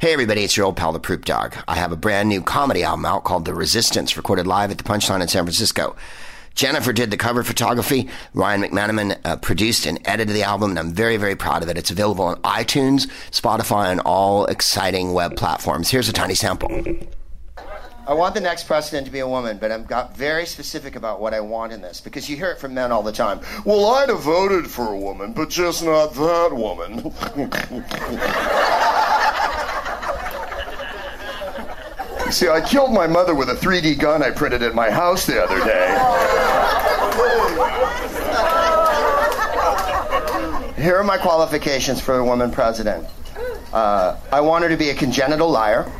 Hey everybody, it's your old pal the Proop Dog. I have a brand new comedy album out called The Resistance, recorded live at the Punchline in San Francisco. Jennifer did the cover photography. Ryan McManaman uh, produced and edited the album, and I'm very, very proud of it. It's available on iTunes, Spotify, and all exciting web platforms. Here's a tiny sample. I want the next president to be a woman, but I've got very specific about what I want in this because you hear it from men all the time. Well, I'd have voted for a woman, but just not that woman. See, I killed my mother with a 3D gun I printed at my house the other day. Here are my qualifications for a woman president. Uh, I want her to be a congenital liar.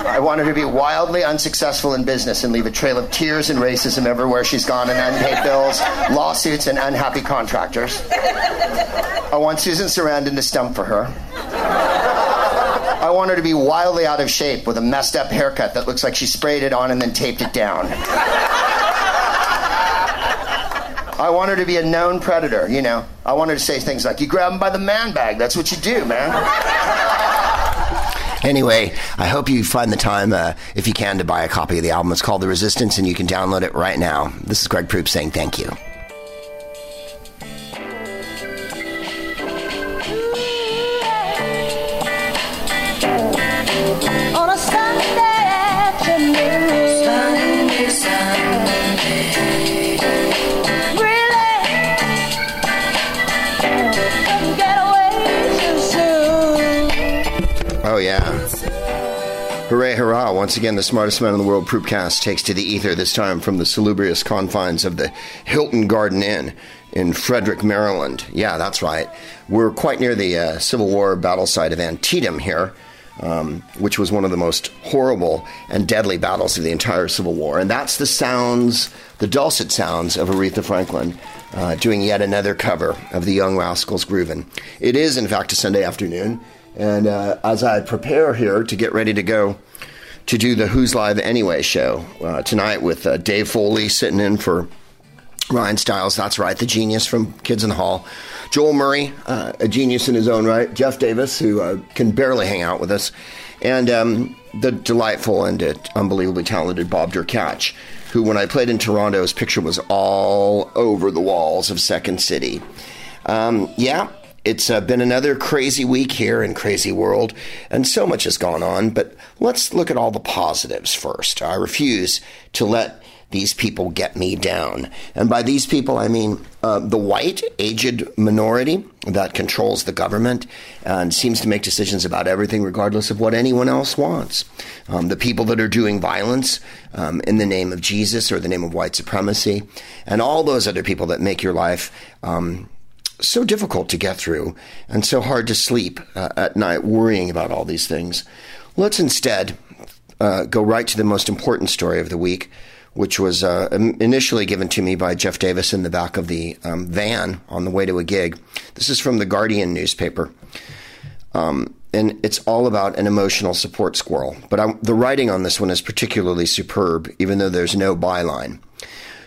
I want her to be wildly unsuccessful in business and leave a trail of tears and racism everywhere she's gone and unpaid bills, lawsuits, and unhappy contractors. I want Susan Sarandon to stump for her. I want her to be wildly out of shape with a messed up haircut that looks like she sprayed it on and then taped it down. I want her to be a known predator, you know. I want her to say things like, You grab him by the man bag. That's what you do, man. Anyway, I hope you find the time, uh, if you can, to buy a copy of the album. It's called The Resistance, and you can download it right now. This is Greg Proops saying thank you. Hooray, hurrah. Once again, the smartest man in the world, Proopcast, takes to the ether, this time from the salubrious confines of the Hilton Garden Inn in Frederick, Maryland. Yeah, that's right. We're quite near the uh, Civil War battle site of Antietam here, um, which was one of the most horrible and deadly battles of the entire Civil War. And that's the sounds, the dulcet sounds of Aretha Franklin. Uh, doing yet another cover of the Young Rascals Groovin'. It is, in fact, a Sunday afternoon, and uh, as I prepare here to get ready to go to do the Whose Live Anyway show uh, tonight with uh, Dave Foley sitting in for Ryan Stiles, that's right, the genius from Kids in the Hall. Joel Murray, uh, a genius in his own right. Jeff Davis, who uh, can barely hang out with us. And um, the delightful and uh, unbelievably talented Bob Derkach, who, when I played in Toronto, his picture was all over the walls of Second City. Um, yeah, it's uh, been another crazy week here in Crazy World, and so much has gone on, but let's look at all the positives first. I refuse to let these people get me down. And by these people, I mean uh, the white, aged minority that controls the government and seems to make decisions about everything regardless of what anyone else wants. Um, the people that are doing violence um, in the name of Jesus or the name of white supremacy, and all those other people that make your life. Um, so difficult to get through and so hard to sleep uh, at night worrying about all these things. Let's instead uh, go right to the most important story of the week, which was uh, initially given to me by Jeff Davis in the back of the um, van on the way to a gig. This is from the Guardian newspaper. Um, and it's all about an emotional support squirrel. But I'm, the writing on this one is particularly superb, even though there's no byline.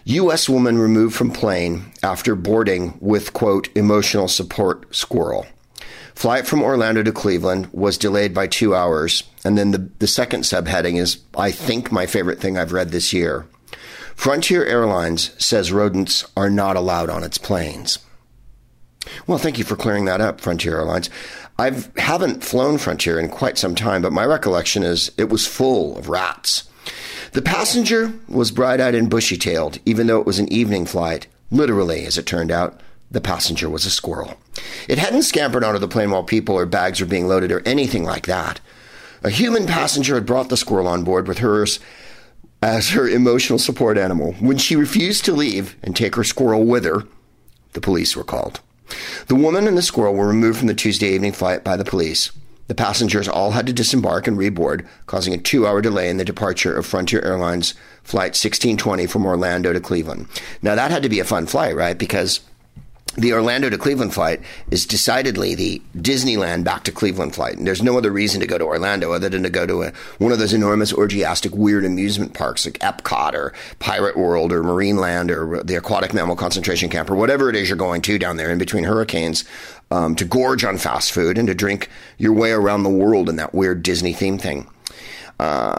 U.S. woman removed from plane after boarding with, quote, emotional support squirrel. Flight from Orlando to Cleveland was delayed by two hours. And then the, the second subheading is, I think, my favorite thing I've read this year. Frontier Airlines says rodents are not allowed on its planes. Well, thank you for clearing that up, Frontier Airlines. I haven't flown Frontier in quite some time, but my recollection is it was full of rats. The passenger was bright eyed and bushy tailed, even though it was an evening flight. Literally, as it turned out, the passenger was a squirrel. It hadn't scampered onto the plane while people or bags were being loaded or anything like that. A human passenger had brought the squirrel on board with hers as her emotional support animal. When she refused to leave and take her squirrel with her, the police were called. The woman and the squirrel were removed from the Tuesday evening flight by the police. The passengers all had to disembark and reboard, causing a two hour delay in the departure of Frontier Airlines Flight 1620 from Orlando to Cleveland. Now, that had to be a fun flight, right? Because the Orlando to Cleveland flight is decidedly the Disneyland back to Cleveland flight. And there's no other reason to go to Orlando other than to go to a, one of those enormous orgiastic weird amusement parks like Epcot or Pirate World or Marine Land or the Aquatic Mammal Concentration Camp or whatever it is you're going to down there in between hurricanes um, to gorge on fast food and to drink your way around the world in that weird Disney theme thing. Uh,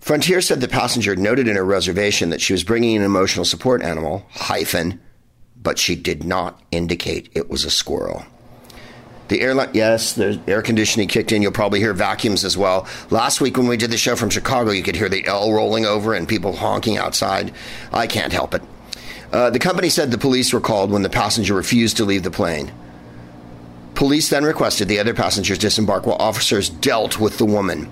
Frontier said the passenger noted in her reservation that she was bringing an emotional support animal, hyphen, but she did not indicate it was a squirrel. The airline, yes, the air conditioning kicked in. You'll probably hear vacuums as well. Last week when we did the show from Chicago, you could hear the L rolling over and people honking outside. I can't help it. Uh, the company said the police were called when the passenger refused to leave the plane. Police then requested the other passengers disembark while officers dealt with the woman.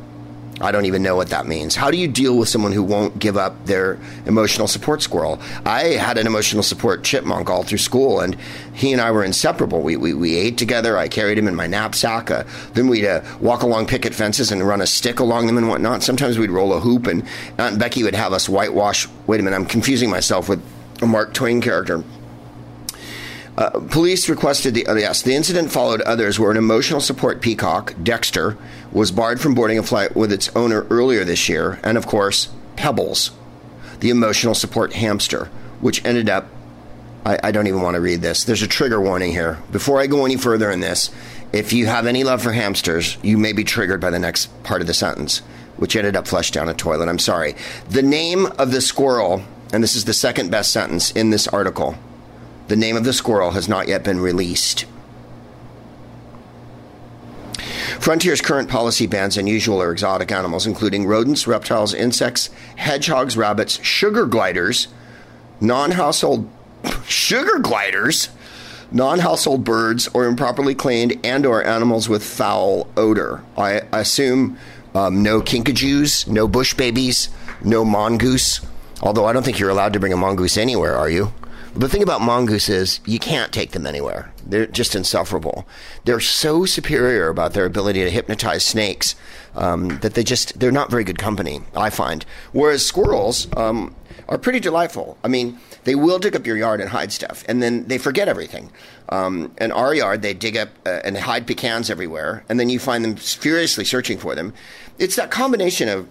I don't even know what that means. How do you deal with someone who won't give up their emotional support squirrel? I had an emotional support chipmunk all through school, and he and I were inseparable. We, we, we ate together. I carried him in my knapsack. Uh, then we'd uh, walk along picket fences and run a stick along them and whatnot. Sometimes we'd roll a hoop, and Aunt Becky would have us whitewash. Wait a minute, I'm confusing myself with a Mark Twain character. Uh, police requested the uh, yes. The incident followed others where an emotional support peacock, Dexter, was barred from boarding a flight with its owner earlier this year, and of course, Pebbles, the emotional support hamster, which ended up. I, I don't even want to read this. There's a trigger warning here. Before I go any further in this, if you have any love for hamsters, you may be triggered by the next part of the sentence, which ended up flushed down a toilet. I'm sorry. The name of the squirrel, and this is the second best sentence in this article. The name of the squirrel has not yet been released. Frontier's current policy bans unusual or exotic animals, including rodents, reptiles, insects, hedgehogs, rabbits, sugar gliders, non household sugar gliders, non household birds, or improperly cleaned and or animals with foul odor. I assume um, no kinkajous, no bush babies, no mongoose. Although I don't think you're allowed to bring a mongoose anywhere, are you? The thing about mongoose is you can't take them anywhere. They're just insufferable. They're so superior about their ability to hypnotize snakes um, that they just they're not very good company. I find. Whereas squirrels um, are pretty delightful. I mean, they will dig up your yard and hide stuff, and then they forget everything. Um, in our yard, they dig up uh, and hide pecans everywhere, and then you find them furiously searching for them. It's that combination of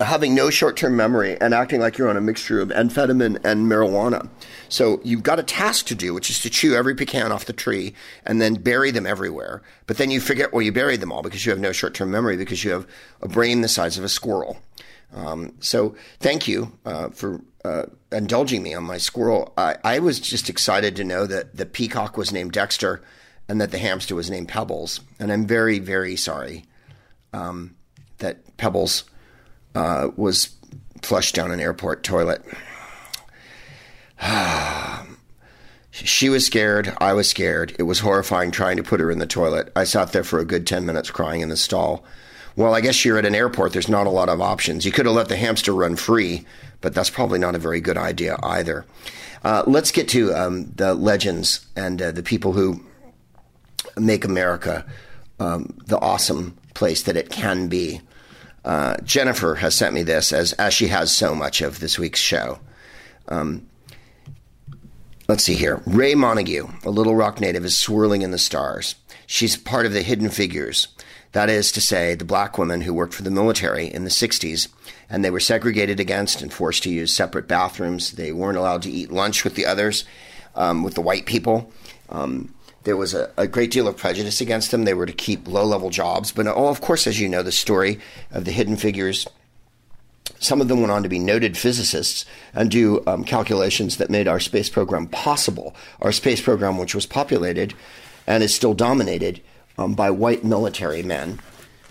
having no short-term memory and acting like you're on a mixture of amphetamine and marijuana. So you've got a task to do, which is to chew every pecan off the tree and then bury them everywhere. But then you forget where you buried them all because you have no short-term memory because you have a brain the size of a squirrel. Um, so thank you uh, for uh, indulging me on my squirrel. I, I was just excited to know that the peacock was named Dexter and that the hamster was named Pebbles. And I'm very, very sorry um, that Pebbles uh, was flushed down an airport toilet. she was scared. I was scared. It was horrifying trying to put her in the toilet. I sat there for a good 10 minutes crying in the stall. Well, I guess you're at an airport. There's not a lot of options. You could have let the hamster run free, but that's probably not a very good idea either. Uh, let's get to um, the legends and uh, the people who make America um, the awesome place that it can be. Uh, Jennifer has sent me this as as she has so much of this week's show. Um, let's see here. Raye Montague, a Little Rock native, is swirling in the stars. She's part of the Hidden Figures. That is to say, the black women who worked for the military in the 60s, and they were segregated against and forced to use separate bathrooms. They weren't allowed to eat lunch with the others, um, with the white people. Um, there was a, a, great deal of prejudice against them. They were to keep low level jobs. But, oh, of course, as you know, the story of the hidden figures, some of them went on to be noted physicists and do um, calculations that made our space program possible. Our space program, which was populated and is still dominated um, by white military men.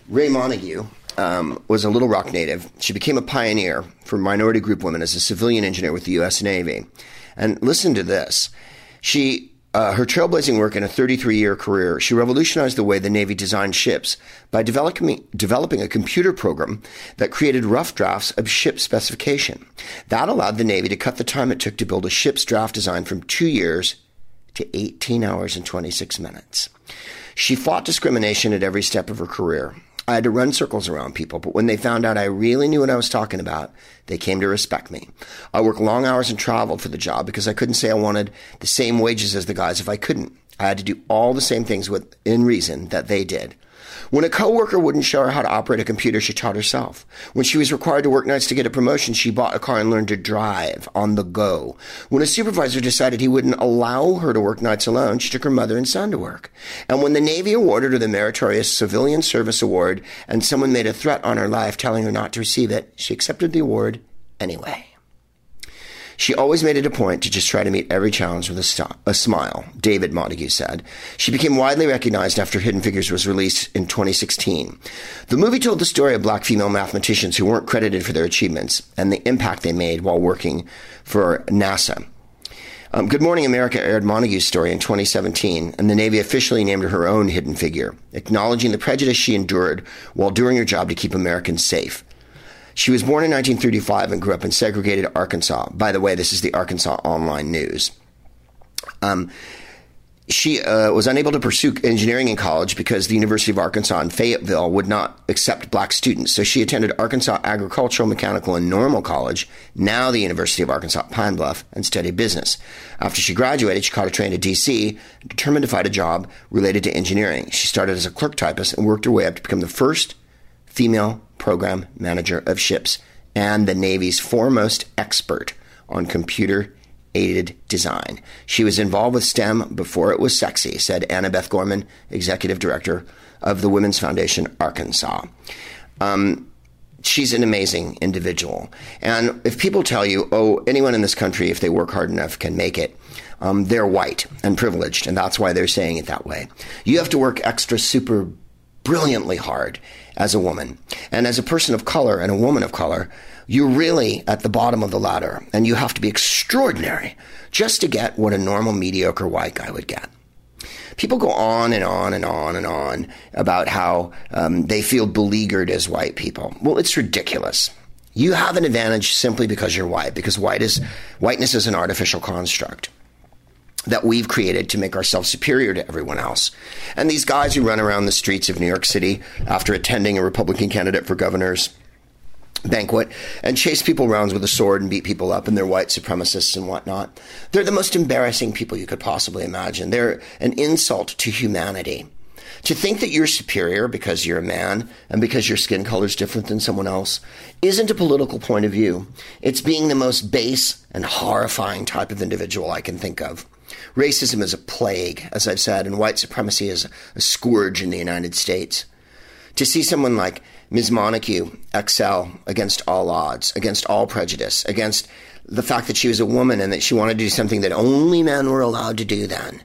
Raye Montague um, was a Little Rock native. She became a pioneer for minority group women as a civilian engineer with the U.S. Navy. And listen to this. She uh, her trailblazing work in a 33 year career, she revolutionized the way the Navy designed ships by developing, developing a computer program that created rough drafts of ship specification. That allowed the Navy to cut the time it took to build a ship's draft design from two years to 18 hours and 26 minutes. She fought discrimination at every step of her career. I had to run circles around people, but when they found out I really knew what I was talking about, they came to respect me. I worked long hours and traveled for the job because I couldn't say I wanted the same wages as the guys if I couldn't. I had to do all the same things within reason that they did. When a coworker wouldn't show her how to operate a computer, she taught herself. When she was required to work nights to get a promotion, she bought a car and learned to drive on the go. When a supervisor decided he wouldn't allow her to work nights alone, she took her mother and son to work. And when the Navy awarded her the Meritorious Civilian Service Award and someone made a threat on her life telling her not to receive it, she accepted the award anyway. She always made it a point to just try to meet every challenge with a, st- a, smile, David Montague said. She became widely recognized after Hidden Figures was released in 2016. The movie told the story of black female mathematicians who weren't credited for their achievements and the impact they made while working for NASA. Um, Good Morning America aired Montague's story in 2017, and the Navy officially named her her own hidden figure, acknowledging the prejudice she endured while doing her job to keep Americans safe. She was born in 1935 and grew up in segregated Arkansas. By the way, this is the Arkansas Online News. Um, she uh, was unable to pursue engineering in college because the University of Arkansas in Fayetteville would not accept black students. So she attended Arkansas Agricultural, Mechanical, and Normal College, now the University of Arkansas Pine Bluff, and studied business. After she graduated, she caught a train to D.C., determined to find a job related to engineering. She started as a clerk typist and worked her way up to become the first female program manager of ships and the Navy's foremost expert on computer aided design. She was involved with STEM before it was sexy, said Annabeth Gorman, executive director of the Women's Foundation Arkansas. Um, she's an amazing individual. And if people tell you, oh, anyone in this country, if they work hard enough, can make it, um, they're white and privileged, and that's why they're saying it that way. You have to work extra super brilliantly hard as a woman. And as a person of color and a woman of color, you're really at the bottom of the ladder and you have to be extraordinary just to get what a normal mediocre white guy would get. People go on and on and on and on about how um, they feel beleaguered as white people. Well, it's ridiculous. You have an advantage simply because you're white, because white is, whiteness is an artificial construct that we've created to make ourselves superior to everyone else. And these guys who run around the streets of New York City after attending a Republican candidate for governor's banquet and chase people around with a sword and beat people up and they're white supremacists and whatnot. They're the most embarrassing people you could possibly imagine. They're an insult to humanity. To think that you're superior because you're a man and because your skin color is different than someone else isn't a political point of view. It's being the most base and horrifying type of individual I can think of. Racism is a plague, as I've said, and white supremacy is a scourge in the United States. To see someone like Ms. Montague excel against all odds, against all prejudice, against the fact that she was a woman and that she wanted to do something that only men were allowed to do then.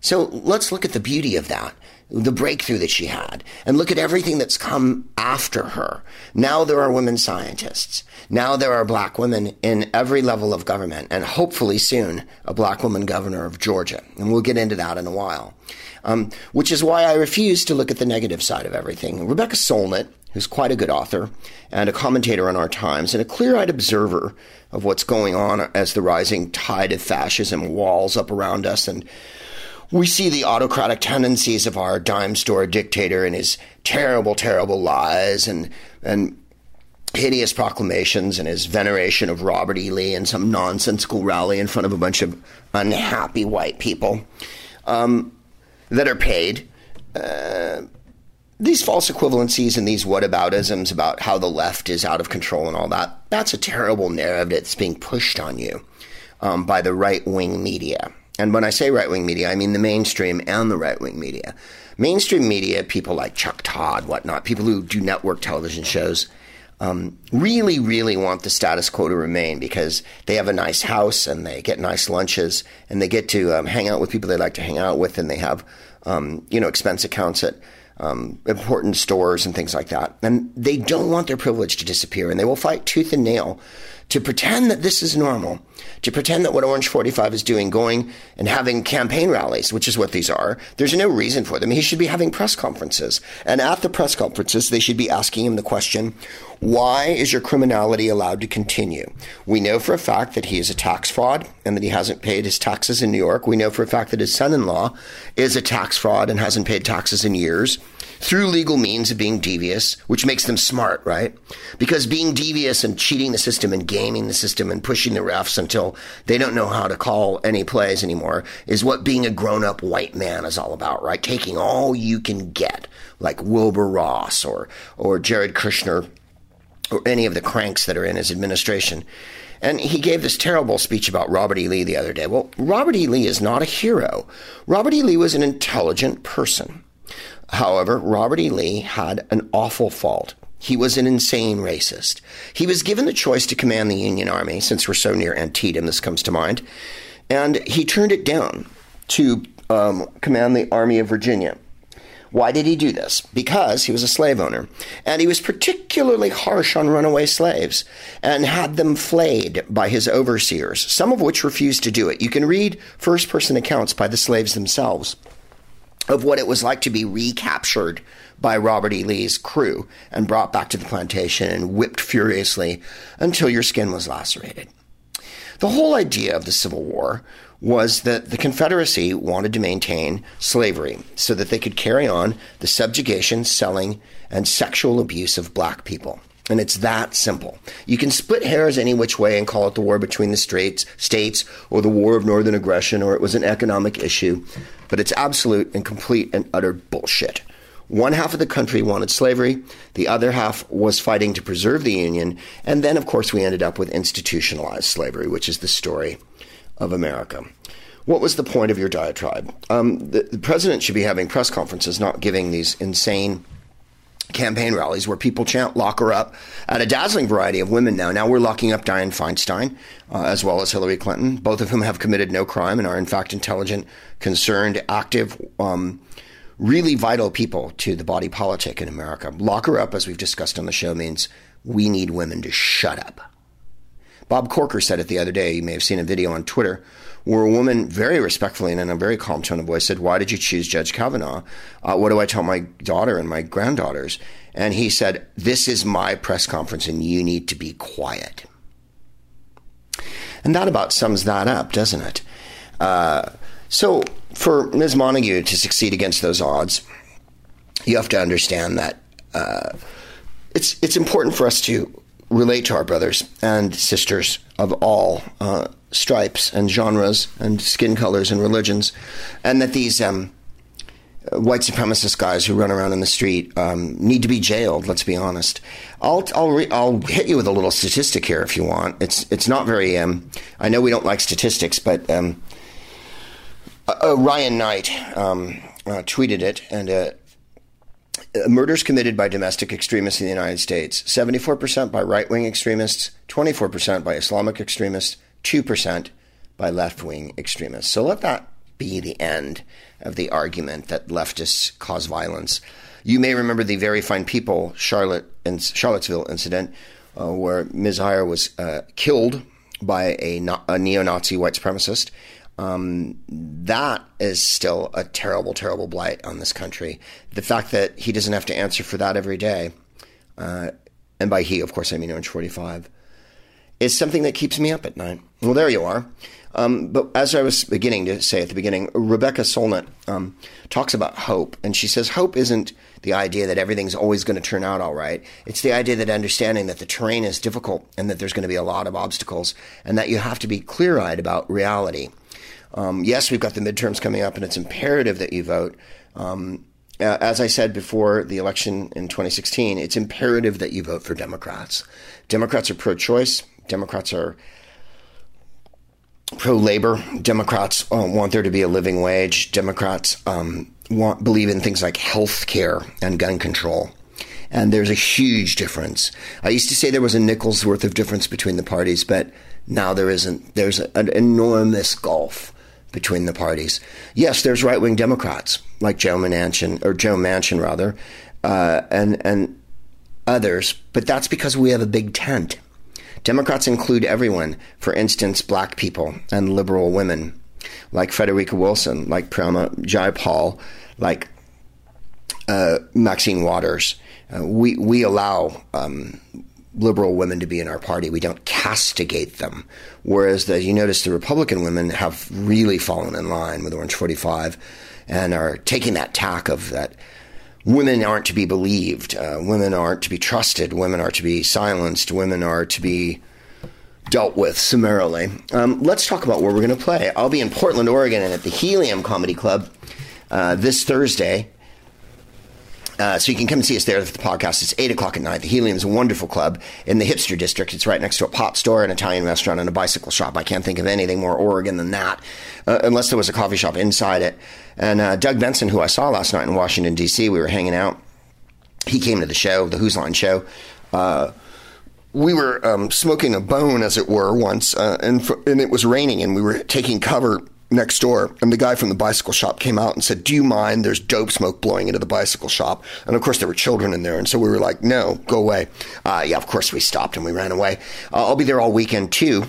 So let's look at the beauty of that the breakthrough that she had and look at everything that's come after her. Now there are women scientists. Now there are black women in every level of government and hopefully soon a black woman governor of Georgia. And we'll get into that in a while. Um, which is why I refuse to look at the negative side of everything. Rebecca Solnit, who's quite a good author and a commentator on our times and a clear-eyed observer of what's going on as the rising tide of fascism walls up around us and we see the autocratic tendencies of our dime store dictator and his terrible, terrible lies and and hideous proclamations and his veneration of Robert E. Lee and some nonsensical rally in front of a bunch of unhappy white people um, that are paid. Uh, these false equivalencies and these whataboutisms about how the left is out of control and all that, that's a terrible narrative that's being pushed on you um, by the right wing media. And when I say right wing media, I mean the mainstream and the right wing media. Mainstream media, people like Chuck Todd, whatnot, people who do network television shows, um, really, really want the status quo to remain because they have a nice house and they get nice lunches and they get to um, hang out with people they like to hang out with and they have, um, you know, expense accounts at um, important stores and things like that. And they don't want their privilege to disappear and they will fight tooth and nail to pretend that this is normal, to pretend that what Orange 45 is doing, going and having campaign rallies, which is what these are, there's no reason for them. He should be having press conferences. And at the press conferences, they should be asking him the question, why is your criminality allowed to continue? We know for a fact that he is a tax fraud and that he hasn't paid his taxes in New York. We know for a fact that his son in law is a tax fraud and hasn't paid taxes in years. Through legal means of being devious, which makes them smart, right? Because being devious and cheating the system and gaming the system and pushing the refs until they don't know how to call any plays anymore is what being a grown up white man is all about, right? Taking all you can get, like Wilbur Ross or, or Jared Kushner or any of the cranks that are in his administration. And he gave this terrible speech about Robert E. Lee the other day. Well, Robert E. Lee is not a hero. Robert E. Lee was an intelligent person. However, Robert E. Lee had an awful fault. He was an insane racist. He was given the choice to command the Union Army, since we're so near Antietam, this comes to mind, and he turned it down to um, command the Army of Virginia. Why did he do this? Because he was a slave owner, and he was particularly harsh on runaway slaves and had them flayed by his overseers, some of which refused to do it. You can read first person accounts by the slaves themselves of what it was like to be recaptured by Robert E. Lee's crew and brought back to the plantation and whipped furiously until your skin was lacerated. The whole idea of the Civil War was that the Confederacy wanted to maintain slavery so that they could carry on the subjugation, selling, and sexual abuse of black people. And it's that simple. You can split hairs any which way and call it the war between the states, states or the war of northern aggression or it was an economic issue, but it's absolute and complete and utter bullshit. One half of the country wanted slavery, the other half was fighting to preserve the Union, and then, of course, we ended up with institutionalized slavery, which is the story of America. What was the point of your diatribe? Um, the, the president should be having press conferences, not giving these insane campaign rallies where people chant lock her up at a dazzling variety of women now. Now we're locking up Dianne Feinstein uh, as well as Hillary Clinton, both of whom have committed no crime and are in fact intelligent, concerned, active, um, really vital people to the body politic in America. Lock her up, as we've discussed on the show, means we need women to shut up. Bob Corker said it the other day. You may have seen a video on Twitter where a woman very respectfully and in a very calm tone of voice said, Why did you choose Judge Kavanaugh? Uh, what do I tell my daughter and my granddaughters? And he said, This is my press conference and you need to be quiet. And that about sums that up, doesn't it? Uh, so, for Ms. Montague to succeed against those odds, you have to understand that uh, it's it's important for us to relate to our brothers and sisters of all uh, stripes and genres and skin colors and religions, and that these um, white supremacist guys who run around in the street um, need to be jailed. Let's be honest. I'll I'll re- I'll hit you with a little statistic here if you want. It's it's not very. Um, I know we don't like statistics, but um, uh, Ryan Knight um, uh, tweeted it, and uh, murders committed by domestic extremists in the United States 74% by right wing extremists, 24% by Islamic extremists, 2% by left wing extremists. So let that be the end of the argument that leftists cause violence. You may remember the very fine people Charlotte and Charlottesville incident, uh, where Ms. Heyer was uh, killed by a, a neo Nazi white supremacist. Um, that is still a terrible, terrible blight on this country. The fact that he doesn't have to answer for that every day, uh, and by he, of course, I mean Orange 45, is something that keeps me up at night. Well, there you are. Um, but as I was beginning to say at the beginning, Rebecca Solnit um, talks about hope, and she says hope isn't the idea that everything's always going to turn out all right. It's the idea that understanding that the terrain is difficult and that there's going to be a lot of obstacles, and that you have to be clear eyed about reality. Um, yes, we've got the midterms coming up, and it's imperative that you vote. Um, as I said before the election in 2016, it's imperative that you vote for Democrats. Democrats are pro choice, Democrats are pro labor, Democrats uh, want there to be a living wage, Democrats um, want, believe in things like health care and gun control. And there's a huge difference. I used to say there was a nickel's worth of difference between the parties, but now there isn't. There's an enormous gulf between the parties. Yes, there's right wing Democrats like Joe Manchin or Joe Manchin rather, uh, and and others, but that's because we have a big tent. Democrats include everyone. For instance, black people and liberal women, like Frederica Wilson, like Prema Jayapal, like uh, Maxine Waters. Uh, we we allow um, liberal women to be in our party. We don't castigate them. Whereas the, you notice the Republican women have really fallen in line with Orange 45 and are taking that tack of that women aren't to be believed, uh, women aren't to be trusted, women are to be silenced, women are to be dealt with summarily. Um, let's talk about where we're going to play. I'll be in Portland, Oregon, and at the Helium Comedy Club uh, this Thursday. Uh, so you can come and see us there for the podcast. It's 8 o'clock at night. The Helium is a wonderful club in the hipster district. It's right next to a pot store, an Italian restaurant, and a bicycle shop. I can't think of anything more Oregon than that, uh, unless there was a coffee shop inside it. And uh, Doug Benson, who I saw last night in Washington, D.C., we were hanging out. He came to the show, the Whose Line show. Uh, we were um, smoking a bone, as it were, once, uh, and, and it was raining, and we were taking cover next door. And the guy from the bicycle shop came out and said, Do you mind? There's dope smoke blowing into the bicycle shop. And of course, there were children in there. And so we were like, No, go away. Uh, yeah, of course, we stopped and we ran away. Uh, I'll be there all weekend, too.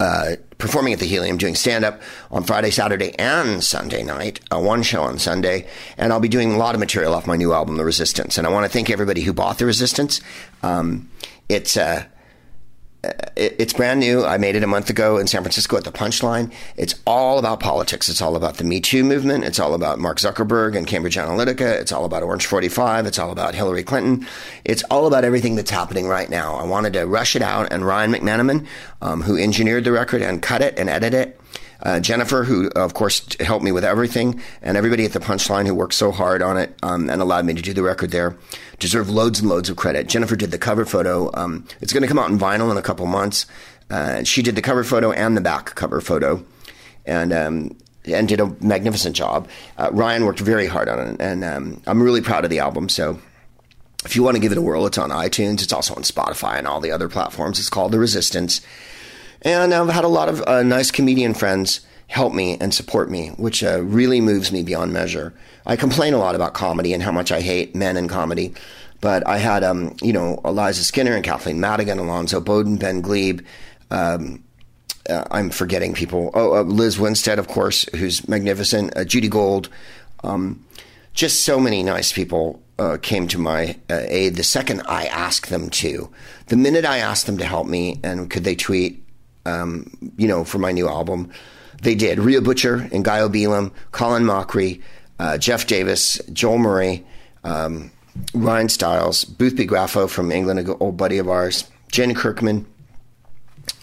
Uh, performing at the Helium, doing stand up on Friday, Saturday, and Sunday night, uh, one show on Sunday. And I'll be doing a lot of material off my new album, The Resistance. And I want to thank everybody who bought The Resistance. Um, it's, uh, it- it's brand new. I made it a month ago in San Francisco at the Punchline. It's all about politics. It's all about the Me Too movement. It's all about Mark Zuckerberg and Cambridge Analytica. It's all about Orange 45. It's all about Hillary Clinton. It's all about everything that's happening right now. I wanted to rush it out, and Ryan McManaman, um, who engineered the record and cut it and edited it, uh, Jennifer, who of course helped me with everything, and everybody at the Punchline who worked so hard on it um, and allowed me to do the record there, deserve loads and loads of credit. Jennifer did the cover photo. Um, it's going to come out in vinyl in a couple months. Uh, she did the cover photo and the back cover photo, and um, and did a magnificent job. Uh, Ryan worked very hard on it, and um, I'm really proud of the album. So if you want to give it a whirl, it's on iTunes. It's also on Spotify and all the other platforms. It's called The Resistance. And I've had a lot of uh, nice comedian friends help me and support me, which uh, really moves me beyond measure. I complain a lot about comedy and how much I hate men in comedy. But I had, um, you know, Eliza Skinner and Kathleen Madigan, Alonzo Bodden, Ben Gleib. Um, uh, I'm forgetting people. Oh, uh, Liz Winstead, of course, who's magnificent. Uh, Judy Gold. Um, just so many nice people uh, came to my uh, aid the second I asked them to. The minute I asked them to help me and could they tweet, um, you know, for my new album, they did. Rhea Butcher and Guy Obelam, Colin Mochrie, uh, Jeff Davis, Joel Murray, um, Ryan Stiles, Boothby Graffoe from England, an old buddy of ours, Jen Kirkman.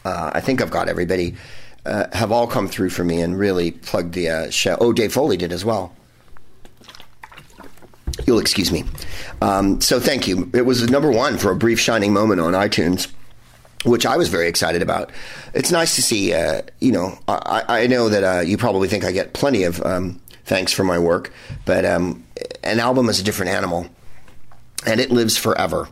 Uh, I think I've got everybody. Uh, have all come through for me and really plugged the uh, show. Oh, Dave Foley did as well. You'll excuse me. Um, so thank you. It was number one for a brief shining moment on iTunes, which I was very excited about. It's nice to see. Uh, you know, I, I know that uh, you probably think I get plenty of um, thanks for my work, but um, an album is a different animal, and it lives forever.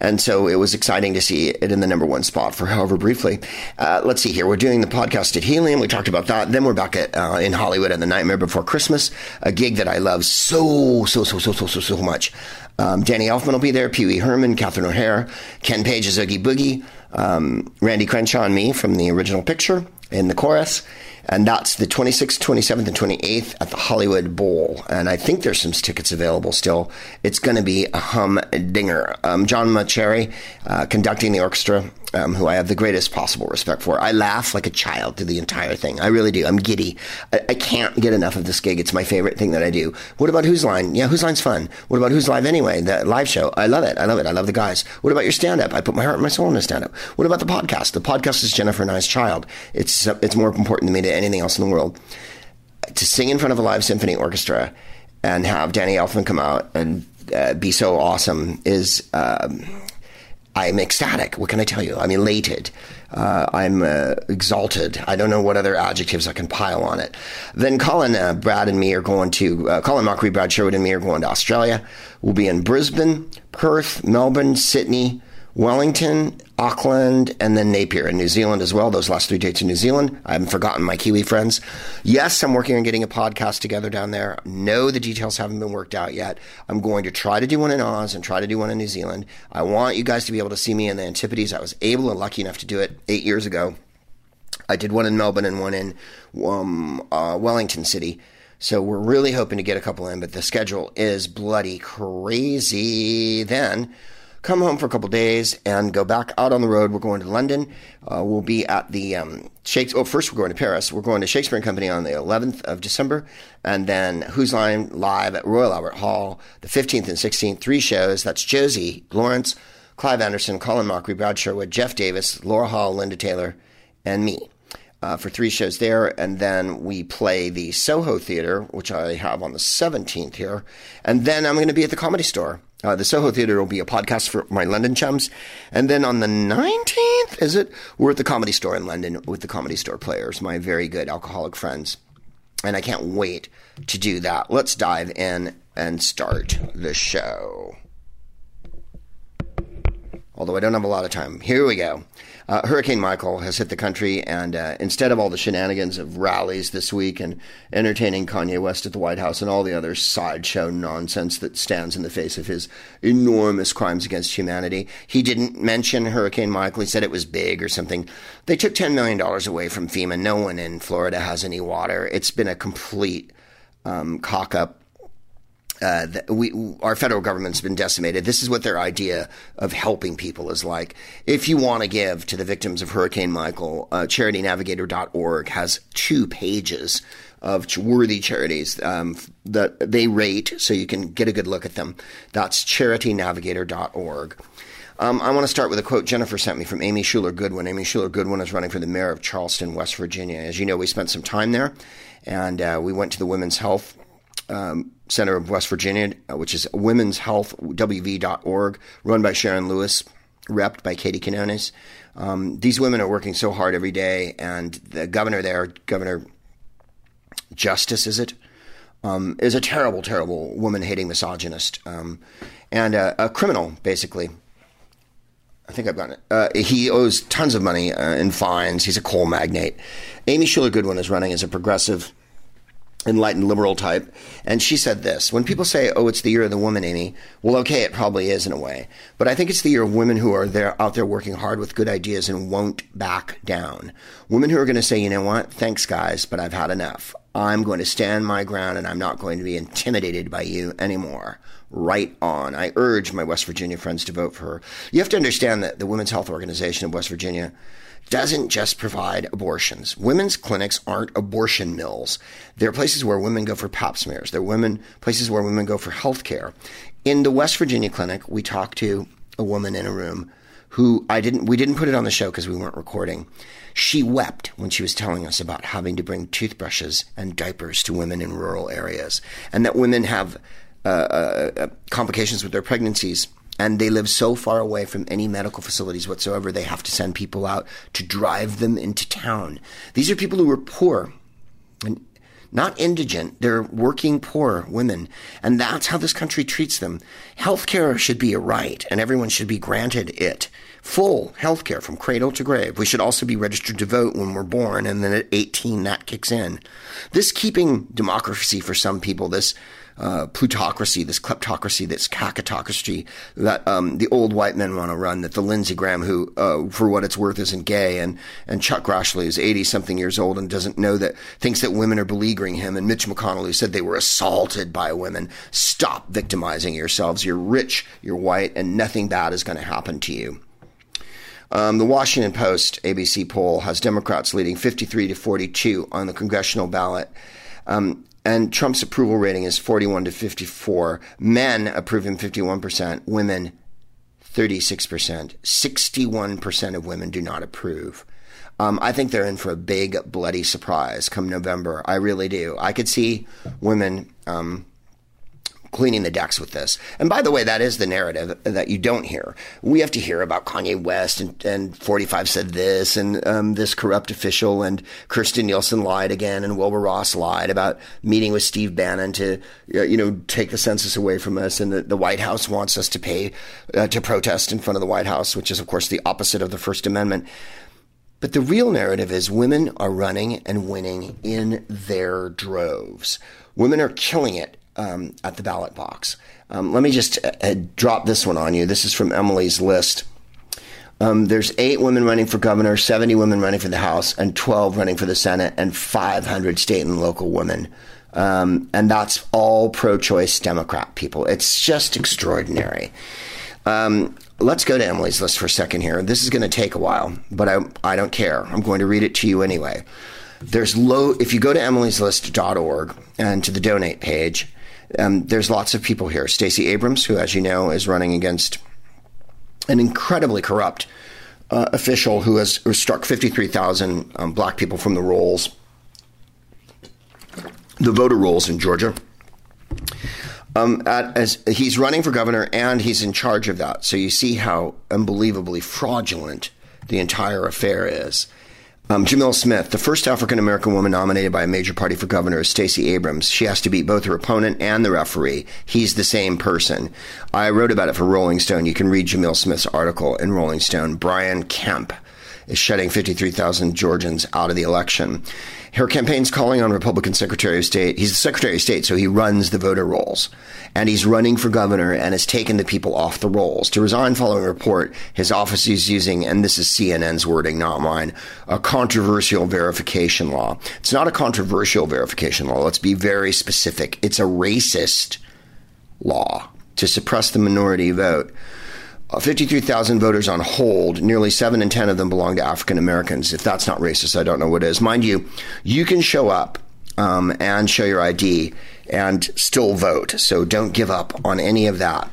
And so it was exciting to see it in the number one spot for however briefly. Uh, let's see here. We're doing the podcast at Helium. We talked about that. Then we're back at uh, in Hollywood at the Nightmare Before Christmas, a gig that I love so so so so so so so much. Um, Danny Elfman will be there. Pee Wee Herman, Catherine O'Hara, Ken Page's Oogie Boogie, um, Randy Crenshaw, and me from the original picture in the chorus. And that's the 26th, 27th, and 28th at the Hollywood Bowl. And I think there's some tickets available still. It's going to be a humdinger. Um, John Mauceri uh, conducting the orchestra, um, who I have the greatest possible respect for. I laugh like a child through the entire thing. I really do. I'm giddy. I, I can't get enough of this gig. It's my favorite thing that I do. What about Whose Line? Yeah, Whose Line's fun. What about Whose Live anyway? The live show. I love it. I love it. I love the guys. What about your stand up? I put my heart and my soul in the stand up. What about the podcast? The podcast is Jennifer and I's child. It's, uh, it's more important to me than anything else in the world. To sing in front of a live symphony orchestra and have Danny Elfman come out and uh, be so awesome is. Um, I'm ecstatic. What can I tell you? I'm elated. Uh, I'm uh, exalted. I don't know what other adjectives I can pile on it. Then Colin, uh, Brad, and me are going to, uh, Colin Mochrie, Brad Sherwood, and me are going to Australia. We'll be in Brisbane, Perth, Melbourne, Sydney, Wellington, Auckland, and then Napier in New Zealand as well. Those last three dates in New Zealand. I haven't forgotten my Kiwi friends. Yes, I'm working on getting a podcast together down there. No, the details haven't been worked out yet. I'm going to try to do one in Oz and try to do one in New Zealand. I want you guys to be able to see me in the Antipodes. I was able and lucky enough to do it eight years ago. I did one in Melbourne and one in um, uh, Wellington City. So we're really hoping to get a couple in, but the schedule is bloody crazy. Then come home for a couple days and go back out on the road. We're going to London. Uh, we'll be at the um, Shakespeare. Oh, first we're going to Paris. We're going to Shakespeare and Company on the 11th of December, and then Whose Line live at Royal Albert Hall the 15th and 16th. Three shows. That's Josie Lawrence, Clive Anderson, Colin Mochrie, Brad Sherwood, Jeff Davis, Laura Hall, Linda Taylor, and me uh, for three shows there. And then we play the Soho Theater, which I have on the 17th here. And then I'm going to be at the Comedy Store. Uh, the Soho Theater will be a podcast for my London chums. And then on the 19th, is it? We're at the Comedy Store in London with the Comedy Store players, my very good alcoholic friends. And I can't wait to do that. Let's dive in and start the show although I don't have a lot of time. Here we go. Uh, Hurricane Michael has hit the country, and uh, instead of all the shenanigans of rallies this week and entertaining Kanye West at the White House and all the other sideshow nonsense that stands in the face of his enormous crimes against humanity, he didn't mention Hurricane Michael. He said it was big or something. They took $10 million away from FEMA. No one in Florida has any water. It's been a complete um, cock up uh, we, our federal government's been decimated. This is what their idea of helping people is like. If you want to give to the victims of Hurricane Michael, uh, charitynavigator.org has two pages of worthy charities um, that they rate so you can get a good look at them. That's charitynavigator.org. Um, I want to start with a quote Jennifer sent me from Amy Shuler Goodwin. Amy Shuler Goodwin is running for the mayor of Charleston, West Virginia. As you know, we spent some time there and uh, we went to the Women's Health um, Center of West Virginia, uh, which is Women's Health WV.org, run by Sharon Lewis, repped by Katie Quiñonez. Um, these women are working so hard every day, and the governor there, Governor Justice, is it, um, is a terrible, terrible woman-hating misogynist um, and a, a, criminal, basically. I think I've gotten it. Uh, he owes tons of money uh, in fines. He's a coal magnate. Amy Shuler Goodwin is running as a progressive enlightened liberal type. And she said this When people say, oh, it's the year of the woman, Amy, well, okay, it probably is in a way. But I think it's the year of women who are there out there working hard with good ideas and won't back down. Women who are going to say, you know what, thanks, guys, but I've had enough. I'm going to stand my ground and I'm not going to be intimidated by you anymore. Right on. I urge my West Virginia friends to vote for her. You have to understand that the Women's Health Organization of West Virginia doesn't just provide abortions. Women's clinics aren't abortion mills. They're places where women go for pap smears. They're women places where women go for health care. In the West Virginia clinic, we talked to a woman in a room who I didn't we didn't put it on the show because we weren't recording. She wept when she was telling us about having to bring toothbrushes and diapers to women in rural areas, and that women have uh, uh, uh complications with their pregnancies and they live so far away from any medical facilities whatsoever, they have to send people out to drive them into town. These are people who are poor and not indigent. They're working poor women. And that's how this country treats them. Healthcare should be a right, and everyone should be granted it. Full healthcare from cradle to grave. We should also be registered to vote when we're born, and then at 18, that kicks in. This keeping democracy for some people, this uh, plutocracy, this kleptocracy, this kakistocracy that um, the old white men want to run. That the Lindsey Graham, who uh, for what it's worth isn't gay, and and Chuck Grassley is eighty something years old and doesn't know that thinks that women are beleaguering him, and Mitch McConnell who said they were assaulted by women. Stop victimizing yourselves. You're rich, you're white, and nothing bad is going to happen to you. Um, the Washington Post ABC poll has Democrats leading 53 to 42 on the congressional ballot. Um, and Trump's approval rating is 41 to 54. Men approve him 51%, women 36%. 61% of women do not approve. Um, I think they're in for a big, bloody surprise come November. I really do. I could see women um, cleaning the decks with this. And by the way, that is the narrative that you don't hear. We have to hear about Kanye West and, and 45 said this and um, this corrupt official and Kirstjen Nielsen lied again and Wilbur Ross lied about meeting with Steve Bannon to, uh, you know, take the census away from us. And the, the White House wants us to pay uh, to protest in front of the White House, which is, of course, the opposite of the First Amendment. But the real narrative is women are running and winning in their droves. Women are killing it um, at the ballot box. Um, let me just uh, uh, drop this one on you. This is from Emily's list. Um, there's eight women running for governor, 70 women running for the House, and 12 running for the Senate, and 500 state and local women. Um, and that's all pro choice Democrat people. It's just extraordinary. Um, let's go to Emily's list for a second here. This is going to take a while, but I, I don't care. I'm going to read it to you anyway. There's low, if you go to emilyslist.org and to the donate page, um, there's lots of people here. Stacey Abrams, who, as you know, is running against an incredibly corrupt uh, official who has who struck 53,000 um, black people from the rolls, the voter rolls in Georgia. Um, at, as he's running for governor and he's in charge of that. So you see how unbelievably fraudulent the entire affair is. Um, Jamil Smith, the first African American woman nominated by a major party for governor, is Stacey Abrams. She has to beat both her opponent and the referee. He's the same person. I wrote about it for Rolling Stone. You can read Jamil Smith's article in Rolling Stone. Brian Kemp is shutting 53,000 Georgians out of the election. Her campaign's calling on Republican Secretary of State. He's the Secretary of State, so he runs the voter rolls. And he's running for governor and has taken the people off the rolls. To resign following a report, his office is using, and this is CNN's wording, not mine, a controversial verification law. It's not a controversial verification law. Let's be very specific. It's a racist law to suppress the minority vote. Uh, 53,000 voters on hold. Nearly 7 in 10 of them belong to African Americans. If that's not racist, I don't know what is. Mind you, you can show up um, and show your ID and still vote. So don't give up on any of that.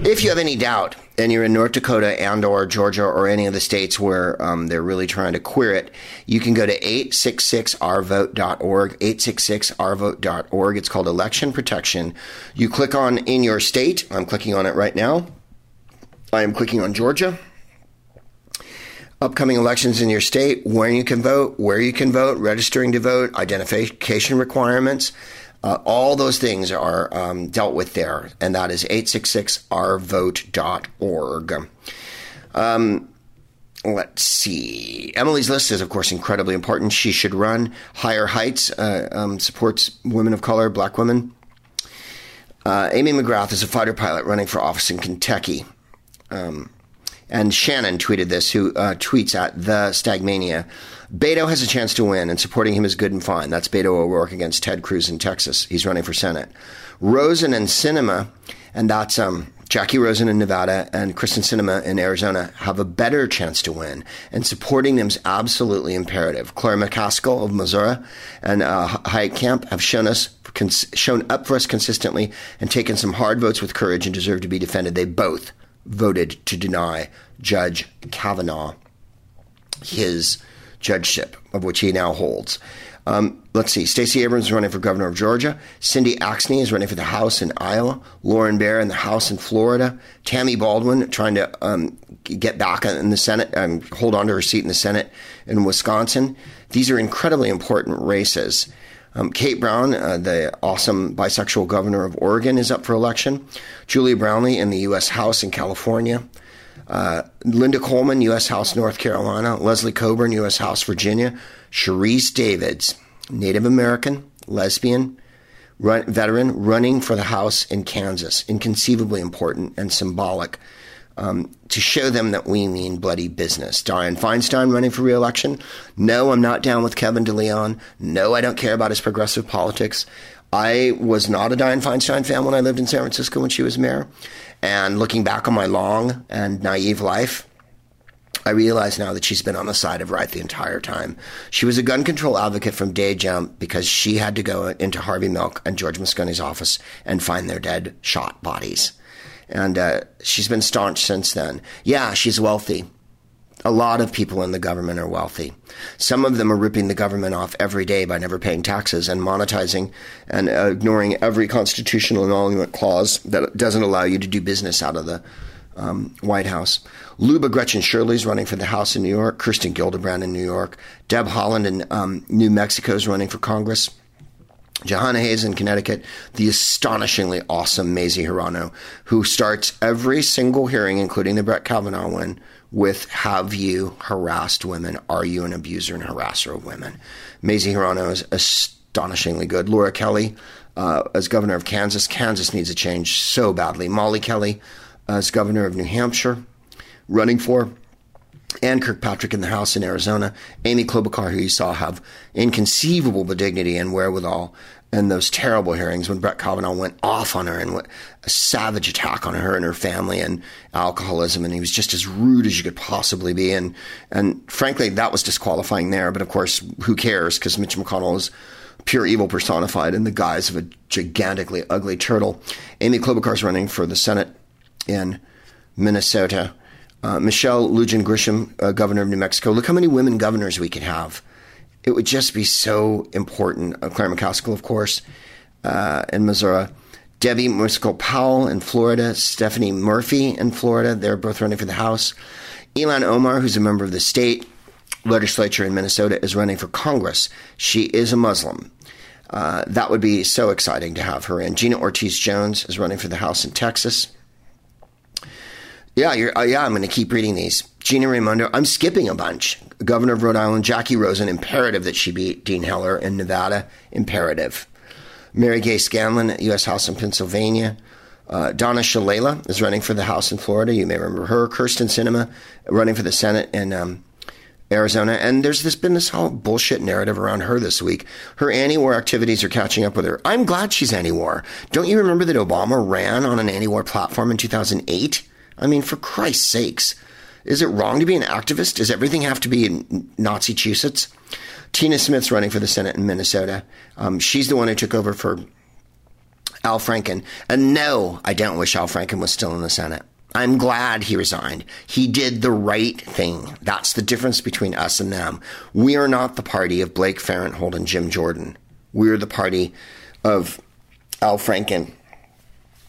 If you have any doubt and you're in North Dakota and or Georgia or any of the states where um, they're really trying to queer it, you can go to 866ourvote.org, 866ourvote.org. It's called Election Protection. You click on in your state. I'm clicking on it right now. I am clicking on Georgia. Upcoming elections in your state, when you can vote, where you can vote, registering to vote, identification requirements. Uh, all those things are um, dealt with there, and that is 866ourvote.org. Um, let's see. Emily's list is, of course, incredibly important. She should run. Higher Heights uh, um, supports women of color, black women. Uh, Amy McGrath is a fighter pilot running for office in Kentucky. Um, and Shannon tweeted this, who uh, tweets at the Stagmania. Beto has a chance to win, and supporting him is good and fine. That's Beto O'Rourke against Ted Cruz in Texas. He's running for Senate. Rosen and Sinema, and that's um, Jackie Rosen in Nevada and Kyrsten Sinema in Arizona, have a better chance to win, and supporting them is absolutely imperative. Claire McCaskill of Missouri and uh, Camp have shown us cons- shown up for us consistently and taken some hard votes with courage and deserve to be defended. They both voted to deny Judge Kavanaugh his judgeship, of which he now holds. Um, let's see. Stacey Abrams is running for governor of Georgia. Cindy Axne is running for the House in Iowa. Lauren Baer in the House in Florida. Tammy Baldwin trying to um, get back in the Senate, um, hold on to her seat in the Senate in Wisconsin. These are incredibly important races. Um, Kate Brown, uh, the awesome bisexual governor of Oregon, is up for election. Julia Brownley in the U.S. House in California. Uh, Linda Coleman, U.S. House, North Carolina. Leslie Cockburn, U.S. House, Virginia. Sharice Davids, Native American, lesbian, run, veteran, running for the House in Kansas. Inconceivably important and symbolic um, to show them that we mean bloody business. Dianne Feinstein running for reelection. No, I'm not down with Kevin DeLeon. No, I don't care about his progressive politics. I was not a Dianne Feinstein fan when I lived in San Francisco when she was mayor. And looking back on my long and naive life, I realize now that she's been on the side of right the entire time. She was a gun control advocate from day jump because she had to go into Harvey Milk and George Moscone's office and find their dead shot bodies. And uh, she's been staunch since then. Yeah, she's wealthy. A lot of people in the government are wealthy. Some of them are ripping the government off every day by never paying taxes and monetizing and uh, ignoring every constitutional emolument clause that doesn't allow you to do business out of the um, White House. Liuba Grechen Shirley's running for the House in New York. Kirsten Gillibrand in New York. Deb Haaland in um, New Mexico is running for Congress. Jahana Hayes in Connecticut, the astonishingly awesome Mazie Hirono, who starts every single hearing, including the Brett Kavanaugh one, with Have you harassed women? Are you an abuser and harasser of women? Mazie Hirono is astonishingly good. Laura Kelly, uh, as governor of Kansas, Kansas needs a change so badly. Molly Kelly, as governor of New Hampshire, running for. Ann Kirkpatrick in the House in Arizona, Amy Klobuchar, who you saw have inconceivable dignity and wherewithal, and those terrible hearings when Brett Kavanaugh went off on her and went a savage attack on her and her family and alcoholism, and he was just as rude as you could possibly be, and and frankly, that was disqualifying there. But of course, who cares? Because Mitch McConnell is pure evil personified in the guise of a gigantically ugly turtle. Amy Klobuchar is running for the Senate in Minnesota. Uh, Michelle Lujan Grisham, uh, governor of New Mexico. Look how many women governors we could have. It would just be so important. Uh, Claire McCaskill, of course, uh, in Missouri. Debbie Mucarsel-Powell in Florida. Stephanie Murphy in Florida. They're both running for the House. Ilhan Omar, who's a member of the state legislature in Minnesota, is running for Congress. She is a Muslim. Uh, that would be so exciting to have her in. Gina Ortiz Jones is running for the House in Texas. Yeah, uh, yeah, I'm going to keep reading these. Gina Raimondo, I'm skipping a bunch. Governor of Rhode Island, Jackie Rosen, imperative that she beat Dean Heller in Nevada, imperative. Mary Gay Scanlon, U.S. House in Pennsylvania. Uh, Donna Shalala is running for the House in Florida. You may remember her. Kyrsten Sinema running for the Senate in um, Arizona. And there's this been this whole bullshit narrative around her this week. Her anti-war activities are catching up with her. I'm glad she's anti-war. Don't you remember that Obama ran on an anti-war platform in 2008? I mean, for Christ's sakes. Is it wrong to be an activist? Does everything have to be in Nazi Massachusetts? Tina Smith's running for the Senate in Minnesota. Um, she's the one who took over for Al Franken. And no, I don't wish Al Franken was still in the Senate. I'm glad he resigned. He did the right thing. That's the difference between us and them. We are not the party of Blake Farenthold and Jim Jordan. We're the party of Al Franken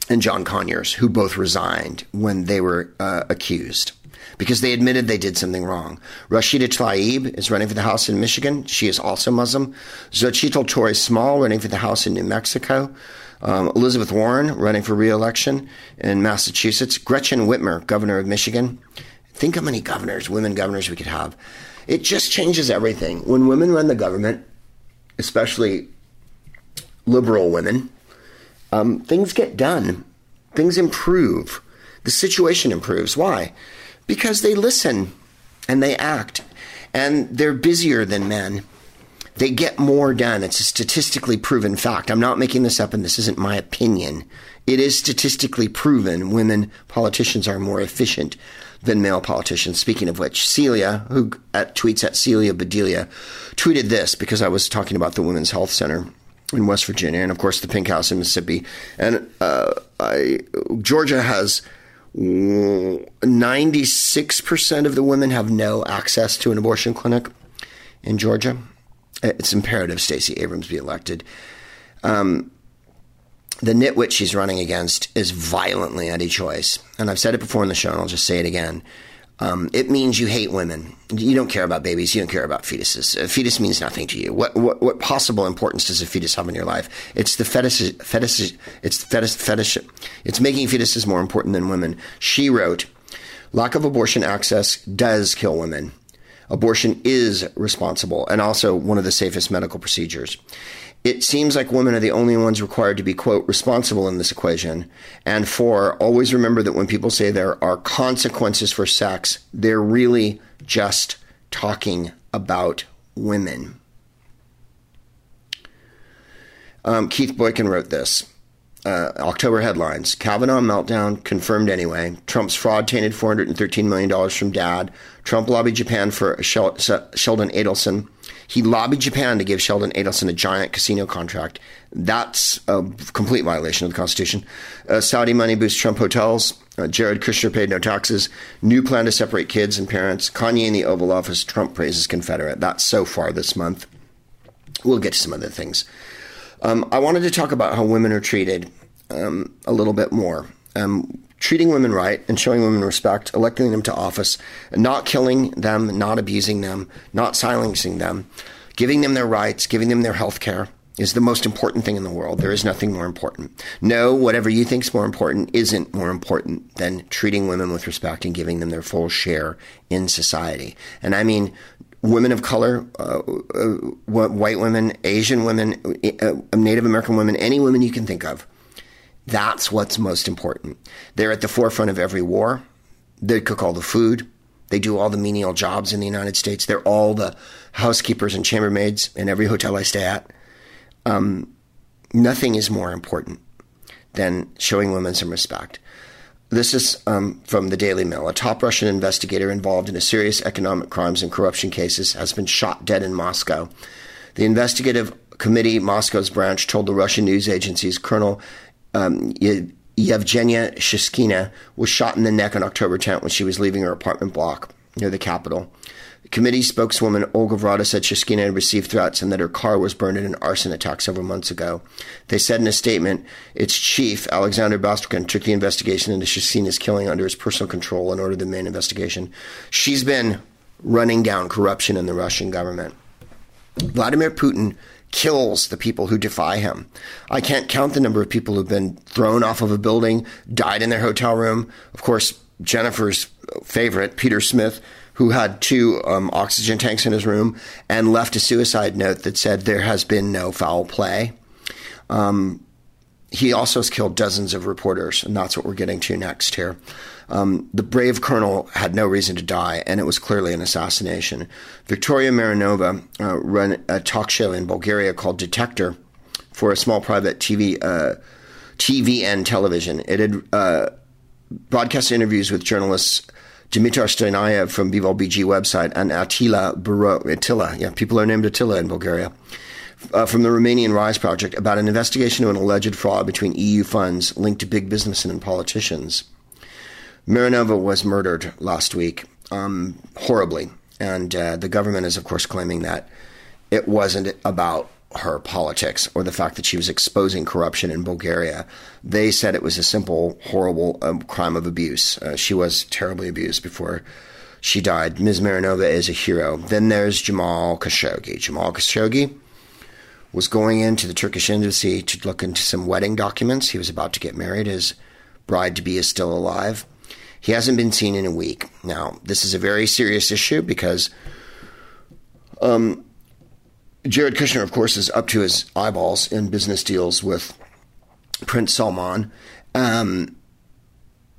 and John Conyers, who both resigned when they were uh, accused because they admitted they did something wrong. Rashida Tlaib is running for the House in Michigan. She is also Muslim. Xochitl Torres Small running for the House in New Mexico. Um, Elizabeth Warren running for re-election in Massachusetts. Gretchen Whitmer, governor of Michigan. Think how many governors, women governors we could have. It just changes everything. When women run the government, especially liberal women, um, things get done. Things improve. The situation improves. Why? Because they listen and they act. And they're busier than men. They get more done. It's a statistically proven fact. I'm not making this up, and this isn't my opinion. It is statistically proven women politicians are more efficient than male politicians. Speaking of which, Celia, who at, tweets at Celia Bedelia, tweeted this because I was talking about the Women's Health Center in West Virginia, and of course the Pink House in Mississippi. And uh, I, Georgia has 96% of the women have no access to an abortion clinic in Georgia. It's imperative Stacey Abrams be elected. Um, the nitwit she's running against is violently anti choice. And I've said it before in the show, and I'll just say it again. Um, it means you hate women. You don't care about babies. You don't care about fetuses. A fetus means nothing to you. What what, what possible importance does a fetus have in your life? It's the fetish. Fetish. It's fetish. Fetish. It's making fetuses more important than women. She wrote, "Lack of abortion access does kill women. Abortion is responsible and also one of the safest medical procedures." It seems like women are the only ones required to be, quote, responsible in this equation. And four, always remember that when people say there are consequences for sex, they're really just talking about women. Um, Keith Boykin wrote this. Uh, October headlines Kavanaugh meltdown confirmed anyway. Trump's fraud tainted $413 million from dad. Trump lobbied Japan for Shel- Sheldon Adelson. He lobbied Japan to give Sheldon Adelson a giant casino contract. That's a complete violation of the Constitution. Uh, Saudi money boosts Trump hotels. Uh, Jared Kushner paid no taxes. New plan to separate kids and parents. Kanye in the Oval Office. Trump praises Confederate. That's so far this month. We'll get to some other things. Um, I wanted to talk about how women are treated um, a little bit more. Um, treating women right and showing women respect, electing them to office, not killing them, not abusing them, not silencing them, giving them their rights, giving them their health care is the most important thing in the world. There is nothing more important. No, whatever you think is more important isn't more important than treating women with respect and giving them their full share in society. And I mean, women of color, uh, uh, white women, Asian women, uh, Native American women, any women you can think of that's what's most important. They're at the forefront of every war. They cook all the food. They do all the menial jobs in the United States. They're all the housekeepers and chambermaids in every hotel I stay at. Um, nothing is more important than showing women some respect. This is um, from the Daily Mail. A top Russian investigator involved in a serious economic crimes and corruption cases has been shot dead in Moscow. The investigative committee, Moscow's branch, told the Russian news agencies Colonel um, Ye- Yevgenia Shishkina was shot in the neck on October 10th when she was leaving her apartment block near the capital. The committee spokeswoman Olga Vrada said Shishkina had received threats and that her car was burned in an arson attack several months ago. They said in a statement, its chief, Alexander Bastrikin, took the investigation into Shishkina's killing under his personal control and ordered the main investigation. She's been running down corruption in the Russian government. Vladimir Putin kills the people who defy him. I can't count the number of people who've been thrown off of a building, died in their hotel room. Of course, Jennifer's favorite, Peter Smith, who had two um, oxygen tanks in his room and left a suicide note that said there has been no foul play. Um, he also has killed dozens of reporters, and that's what we're getting to next here. Um, the brave colonel had no reason to die, and it was clearly an assassination. Victoria Marinova uh, ran a talk show in Bulgaria called Detector for a small private TV uh, TVN television. It had uh, broadcast interviews with journalists Dimitar Stoyanov from Bivol BG website and Attila Biro, Attila, yeah, people are named Attila in Bulgaria, uh, from the Romanian Rise Project about an investigation of an alleged fraud between EU funds linked to big business and politicians. Marinova was murdered last week, um, horribly, and uh, the government is, of course, claiming that it wasn't about her politics or the fact that she was exposing corruption in Bulgaria. They said it was a simple, horrible um, crime of abuse. Uh, she was terribly abused before she died. Ms. Marinova is a hero. Then there's Jamal Khashoggi. Jamal Khashoggi was going into the Turkish embassy to look into some wedding documents. He was about to get married. His bride to be is still alive. He hasn't been seen in a week. Now, this is a very serious issue because um, Jared Kushner, of course, is up to his eyeballs in business deals with Prince Salman. Um,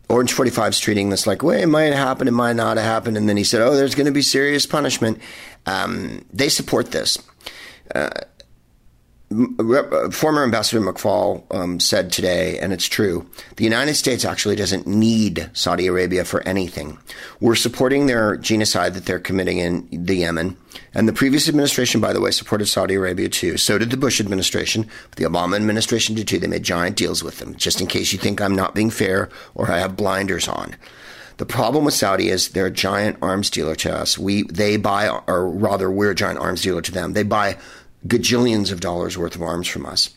Orange 45 is treating this like, well, it might happen, it might not have happened. And then he said, oh, there's going to be serious punishment. Um, they support this. Uh, former Ambassador McFaul um, said today, and it's true, the United States actually doesn't need Saudi Arabia for anything. We're supporting their genocide that they're committing in the Yemen. And the previous administration, by the way, supported Saudi Arabia too. So did the Bush administration. The Obama administration did too. They made giant deals with them, just in case you think I'm not being fair or I have blinders on. The problem with Saudi is they're a giant arms dealer to us. We they buy, or rather, we're a giant arms dealer to them. They buy gajillions of dollars worth of arms from us.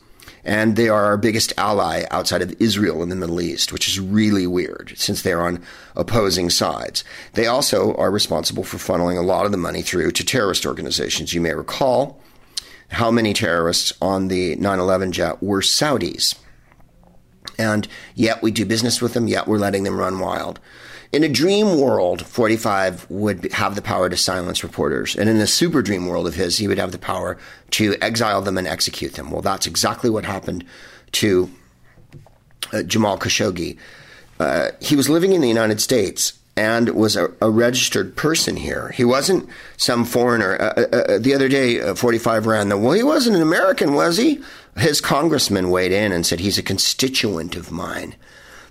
And they are our biggest ally outside of Israel in the Middle East, which is really weird since they're on opposing sides. They also are responsible for funneling a lot of the money through to terrorist organizations. You may recall how many terrorists on the 9 11 jet were Saudis. And yet we do business with them, yet we're letting them run wild. In a dream world, 45 would have the power to silence reporters. And in a super dream world of his, he would have the power to exile them and execute them. Well, that's exactly what happened to uh, Jamal Khashoggi. Uh, he was living in the United States and was a, a, registered person here. He wasn't some foreigner. Uh, uh, uh the other day, uh, 45 ran the, well, he wasn't an American, was he? His congressman weighed in and said, he's a constituent of mine.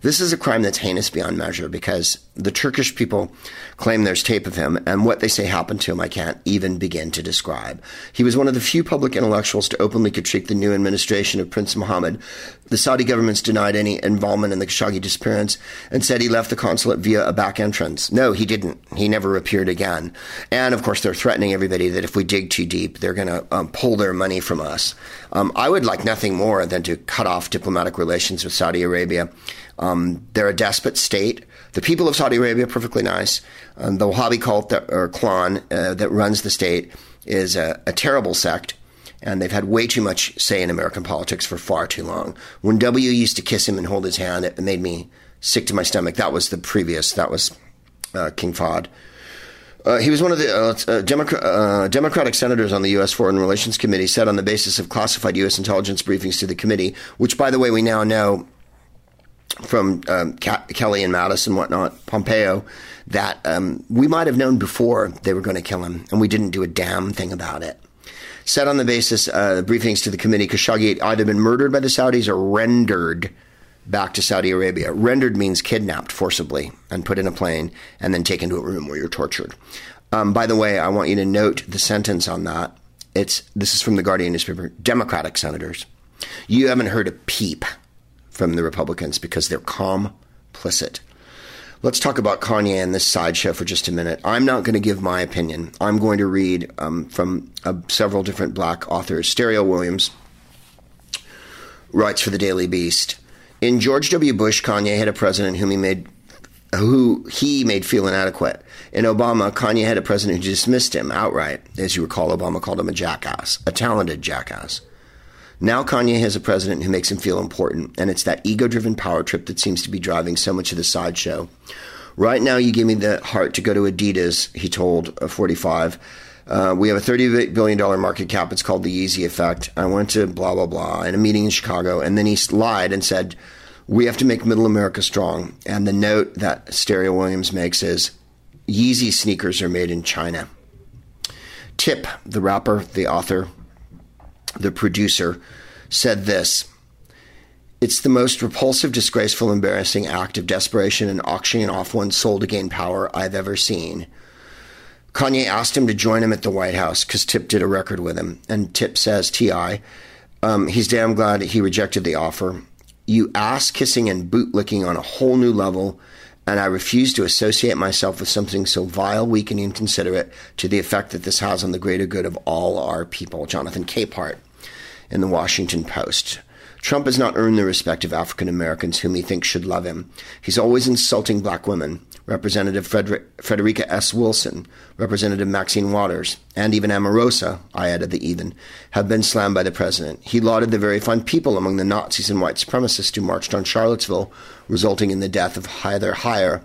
This is a crime that's heinous beyond measure because the Turkish people claim there's tape of him, and what they say happened to him, I can't even begin to describe. He was one of the few public intellectuals to openly critique the new administration of Prince Mohammed. The Saudi government's denied any involvement in the Khashoggi disappearance and said he left the consulate via a back entrance. No, he didn't. He never appeared again. And of course, they're threatening everybody that if we dig too deep, they're going to um, pull their money from us. Um, I would like nothing more than to cut off diplomatic relations with Saudi Arabia. Um, they're a despot state. The people of Saudi Arabia are perfectly nice. Um, the Wahhabi cult that, or clan uh, that runs the state is a, a, terrible sect, and they've had way too much say in American politics for far too long. When W used to kiss him and hold his hand, it made me sick to my stomach. That was the previous. That was uh, King Fahd. Uh, he was one of the uh, uh, Democrat, uh, Democratic senators on the U.S. Foreign Relations Committee, said on the basis of classified U.S. intelligence briefings to the committee, which, by the way, we now know from um, Kelly and Mattis and whatnot, Pompeo, that um, we might have known before they were going to kill him, and we didn't do a damn thing about it. Said on the basis, uh, briefings to the committee, Khashoggi had either been murdered by the Saudis or rendered back to Saudi Arabia. Rendered means kidnapped forcibly and put in a plane and then taken to a room where you're tortured. Um, by the way, I want you to note the sentence on that. It's this is from the Guardian newspaper. Democratic senators, you haven't heard a peep from the Republicans because they're complicit. Let's talk about Kanye and this sideshow for just a minute. I'm not going to give my opinion. I'm going to read um, from uh, several different black authors. Stereo Williams writes for the Daily Beast. In George W. Bush, Kanye had a president whom he made who he made feel inadequate. In Obama, Kanye had a president who dismissed him outright. As you recall, Obama called him a jackass, a talented jackass. Now Kanye has a president who makes him feel important, and it's that ego driven power trip that seems to be driving so much of the sideshow. Right now, you give me the heart to go to Adidas, he told 45. Uh, we have a $38 billion market cap. It's called the Yeezy Effect. I went to blah, blah, blah in a meeting in Chicago, and then he lied and said, We have to make middle America strong. And the note that Stereo Williams makes is Yeezy sneakers are made in China. Tip, the rapper, the author, the producer, said this It's the most repulsive, disgraceful, embarrassing act of desperation and auctioning off one's soul to gain power I've ever seen. Kanye asked him to join him at the White House because Tip did a record with him. And Tip says, T.I., um, he's damn glad he rejected the offer. You ass kissing and boot licking on a whole new level, and I refuse to associate myself with something so vile, weak, and inconsiderate to the effect that this has on the greater good of all our people. Jonathan Capehart in the Washington Post. Trump has not earned the respect of African Americans whom he thinks should love him. He's always insulting black women. Representative Frederica S. Wilson, Representative Maxine Waters, and even Omarosa, I added the even, have been slammed by the president. He lauded the very fine people among the Nazis and white supremacists who marched on Charlottesville, resulting in the death of Heather Heyer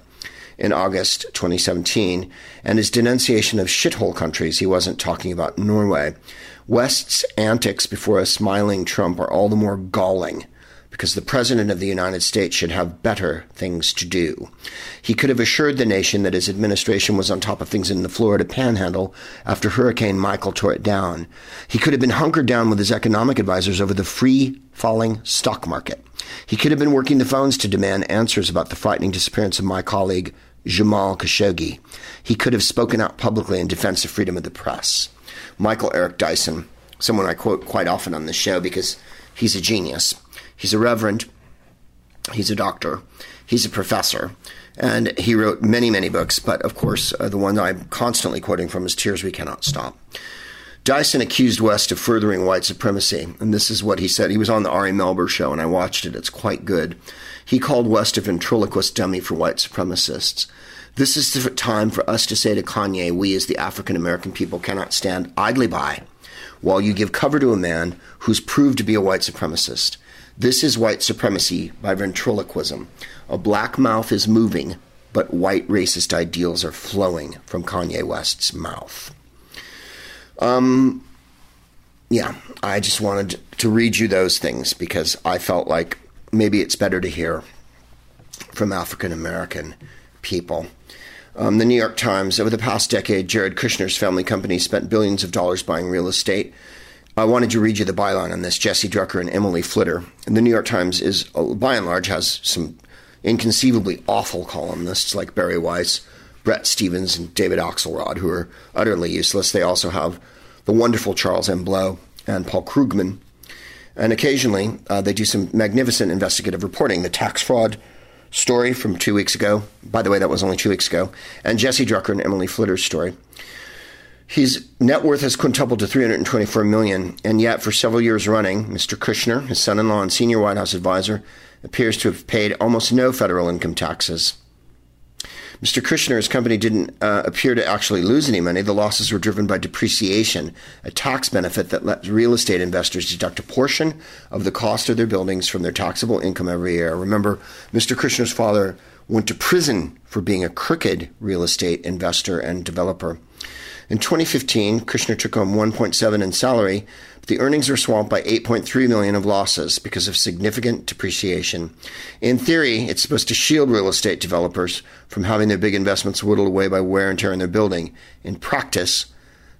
in August 2017, and his denunciation of shithole countries. He wasn't talking about Norway. West's antics before a smiling Trump are all the more galling because the President of the United States should have better things to do. He could have assured the nation that his administration was on top of things in the Florida panhandle after Hurricane Michael tore it down. He could have been hunkered down with his economic advisors over the free falling stock market. He could have been working the phones to demand answers about the frightening disappearance of my colleague, Jamal Khashoggi. He could have spoken out publicly in defense of freedom of the press. Michael Eric Dyson, someone I quote quite often on this show because he's a genius. He's a reverend, he's a doctor, he's a professor, and he wrote many, many books, but of course, uh, the one I'm constantly quoting from is Tears We Cannot Stop. Dyson accused West of furthering white supremacy, and this is what he said. He was on the Ari Melber show, and I watched it. It's quite good. He called West a ventriloquist dummy for white supremacists. This is the time for us to say to Kanye, we as the African American people cannot stand idly by while you give cover to a man who's proved to be a white supremacist. This is white supremacy by ventriloquism. A black mouth is moving, but white racist ideals are flowing from Kanye West's mouth. Um, yeah, I just wanted to read you those things because I felt like maybe it's better to hear from African American people. Um, the New York Times, over the past decade, Jared Kushner's family company spent billions of dollars buying real estate. I wanted to read you the byline on this Jesse Drucker and Emily Flitter. And the New York Times is, uh, by and large, has some inconceivably awful columnists like Bari Weiss, Bret Stephens, and David Axelrod, who are utterly useless. They also have the wonderful Charles M. Blow and Paul Krugman. And occasionally, uh, they do some magnificent investigative reporting. The tax fraud story from two weeks ago. By the way, that was only two weeks ago. And Jesse Drucker and Emily Flitter's story. His net worth has quintupled to 324 million, and yet for several years running, Mr. Kushner, his son-in-law and senior White House advisor, appears to have paid almost no federal income taxes. Mr. Kushner's company didn't uh, appear to actually lose any money. The losses were driven by depreciation, a tax benefit that lets real estate investors deduct a portion of the cost of their buildings from their taxable income every year. Remember, Mr. Kushner's father went to prison for being a crooked real estate investor and developer. In 2015, Kushner took home 1.7 in salary, the earnings were swamped by 8.3 million of losses because of significant depreciation. In theory, it's supposed to shield real estate developers from having their big investments whittled away by wear and tear in their building. In practice,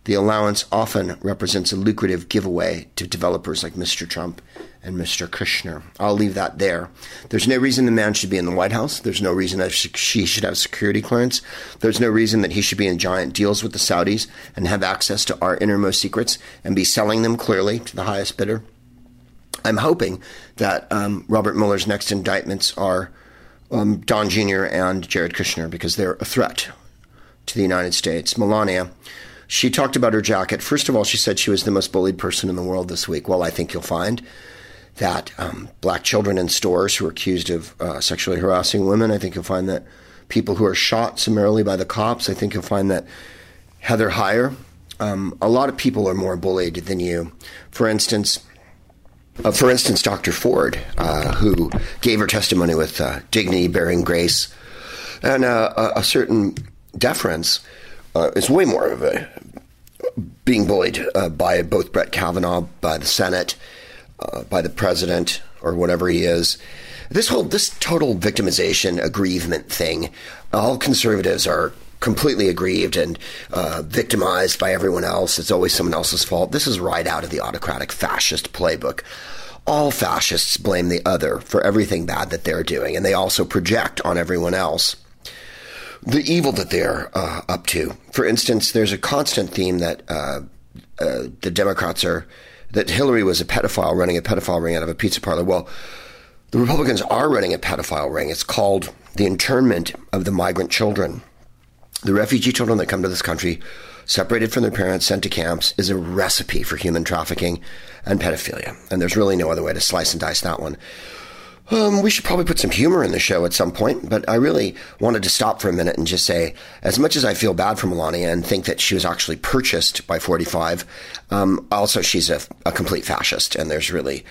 the allowance often represents a lucrative giveaway to developers like Mr. Trump and Mr. Kushner. I'll leave that there. There's no reason the man should be in the White House. There's no reason that she should have security clearance. There's no reason that he should be in giant deals with the Saudis and have access to our innermost secrets and be selling them clearly to the highest bidder. I'm hoping that um, Robert Mueller's next indictments are um, Don Jr. and Jared Kushner because they're a threat to the United States. Melania she talked about her jacket. First of all, she said she was the most bullied person in the world this week. Well, I think you'll find that um, black children in stores who are accused of uh, sexually harassing women, I think you'll find that people who are shot summarily by the cops, I think you'll find that Heather Heyer, um, a lot of people are more bullied than you. For instance, uh, for instance, Dr. Ford, uh, who gave her testimony with uh, dignity, bearing grace, and uh, a, a certain deference, uh, is way more of a being bullied uh, by both Brett Kavanaugh, by the Senate, uh, by the president, or whatever he is. This whole this total victimization, aggrievement thing. All conservatives are completely aggrieved and uh, victimized by everyone else. It's always someone else's fault. This is right out of the autocratic fascist playbook. All fascists blame the other for everything bad that they're doing, and they also project on everyone else the evil that they're uh, up to. For instance, there's a constant theme that uh, uh, the Democrats are that Hillary was a pedophile running a pedophile ring out of a pizza parlor. Well, the Republicans are running a pedophile ring. It's called the internment of the migrant children. The refugee children that come to this country, separated from their parents, sent to camps, is a recipe for human trafficking and pedophilia. And there's really no other way to slice and dice that one. Um, we should probably put some humor in the show at some point, but I really wanted to stop for a minute and just say, as much as I feel bad for Melania and think that she was actually purchased by 45, um, also she's a, a, complete fascist, and there's really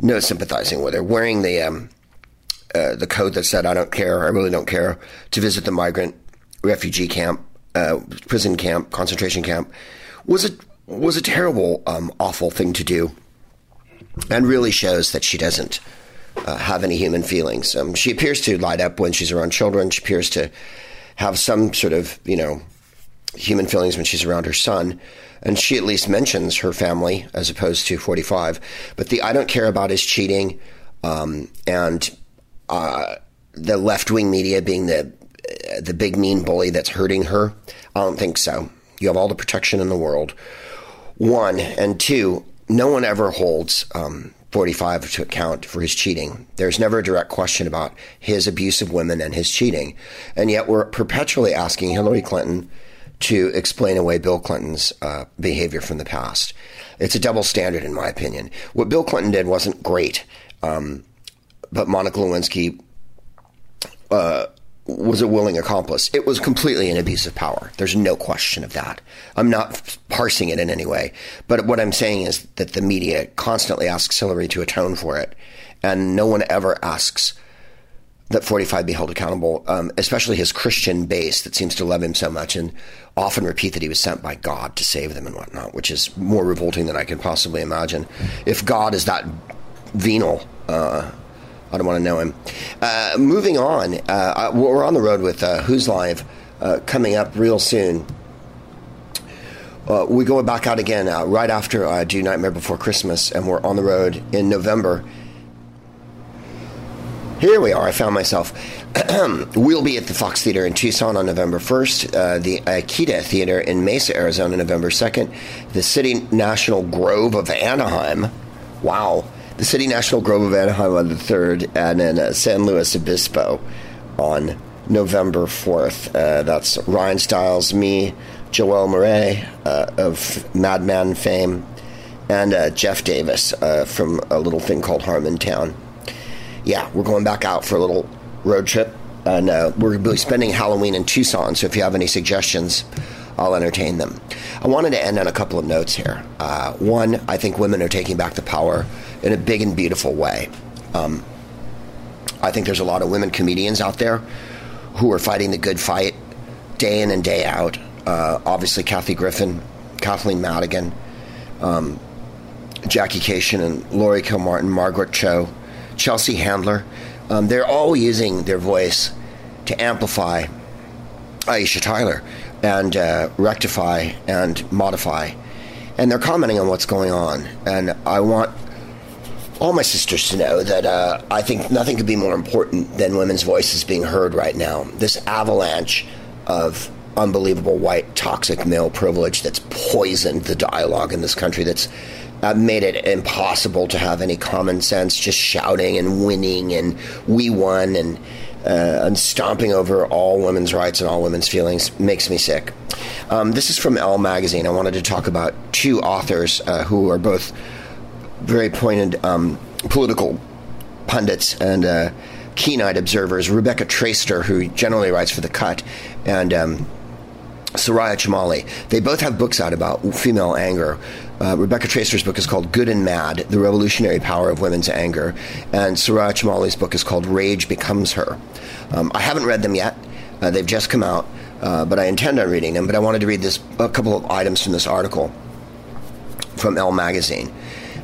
no sympathizing with her. Wearing the um, uh, the code that said "I don't care, I really don't care" to visit the migrant refugee camp, uh, prison camp, concentration camp was a was a terrible, um, awful thing to do, and really shows that she doesn't uh, have any human feelings. Um, she appears to light up when she's around children. She appears to have some sort of, you know, human feelings when she's around her son. And she at least mentions her family as opposed to 45. But the I don't care about is cheating um, and uh, the left wing media being the, the big mean bully that's hurting her. I don't think so. You have all the protection in the world. One. And two, no one ever holds um, 45 to account for his cheating. There's never a direct question about his abuse of women and his cheating. And yet we're perpetually asking Hillary Clinton to explain away Bill Clinton's uh, behavior from the past. It's a double standard, in my opinion. What Bill Clinton did wasn't great, um, but Monica Lewinsky uh, was a willing accomplice. It was completely an abuse of power. There's no question of that. I'm not parsing it in any way. But what I'm saying is that the media constantly asks Hillary to atone for it. And no one ever asks that 45 be held accountable, um, especially his Christian base that seems to love him so much and often repeat that he was sent by God to save them and whatnot, which is more revolting than I can possibly imagine. If God is that venal, uh, I don't want to know him. Uh, moving on, uh, we're on the road with uh, Whose Live uh, coming up real soon. Uh, we go back out again uh, right after I do Nightmare Before Christmas, and we're on the road in November. Here we are. I found myself. we'll be at the Fox Theater in Tucson on November 1st, the Ikeda Theater in Mesa, Arizona, November 2nd, the City National Grove of Anaheim. Wow the City National Grove of Anaheim on the 3rd, and then uh, San Luis Obispo on November 4th. Uh, that's Ryan Stiles, me, Joel Murray uh, of Mad Men fame, and uh, Jeff Davis uh, from a little thing called Harmontown. Yeah, we're going back out for a little road trip, and uh, we're spending Halloween in Tucson, so if you have any suggestions, I'll entertain them. I wanted to end on a couple of notes here. Uh, one, I think women are taking back the power in a big and beautiful way. Um, I think there's a lot of women comedians out there who are fighting the good fight day in and day out. uh, obviously Kathy Griffin, Kathleen Madigan, um, Jackie Kashian, and Laurie Kilmartin, Margaret Cho, Chelsea Handler. Um, they're all using their voice to amplify Aisha Tyler and uh, rectify and modify. And they're commenting on what's going on. And I want all my sisters to know that uh, I think nothing could be more important than women's voices being heard right now. This avalanche of unbelievable white toxic male privilege that's poisoned the dialogue in this country, that's uh, made it impossible to have any common sense, just shouting and winning and we won and uh, and stomping over all women's rights and all women's feelings makes me sick. Um, this is from Elle magazine. I wanted to talk about two authors uh, who are both very pointed um, political pundits and uh, keen-eyed observers. Rebecca Traister, who generally writes for the Cut, and um, Soraya Chemaly. They both have books out about female anger. Uh, Rebecca Traister's book is called Good and Mad The Revolutionary Power of Women's Anger. And Soraya Chemaly's book is called Rage Becomes Her. Um, I haven't read them yet, uh, they've just come out, uh, but I intend on reading them. But I wanted to read this a couple of items from this article from Elle Magazine.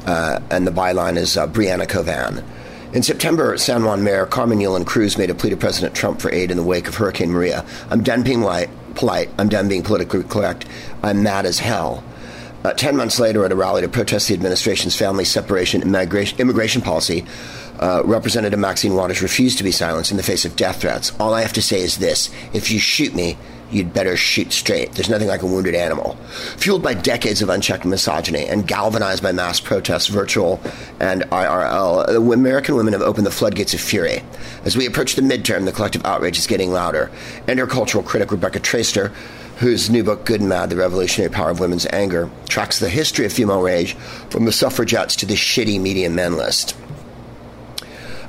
Uh, and the byline is uh, Brianna Covan. In September, San Juan Mayor Carmen Yulin Cruz made a plea to President Trump for aid in the wake of Hurricane Maria. I'm done being polite. I'm done being politically correct. I'm mad as hell. Uh, ten months later, at a rally to protest the administration's family separation immigration policy, uh, Representative Maxine Waters refused to be silenced in the face of death threats. All I have to say is this if you shoot me, you'd better shoot straight. There's nothing like a wounded animal. Fueled by decades of unchecked misogyny and galvanized by mass protests, virtual and IRL, the American women have opened the floodgates of fury. As we approach the midterm, the collective outrage is getting louder. Intercultural critic Rebecca Traister, whose new book, Good and Mad The Revolutionary Power of Women's Anger, tracks the history of female rage from the suffragettes to the shitty media men list.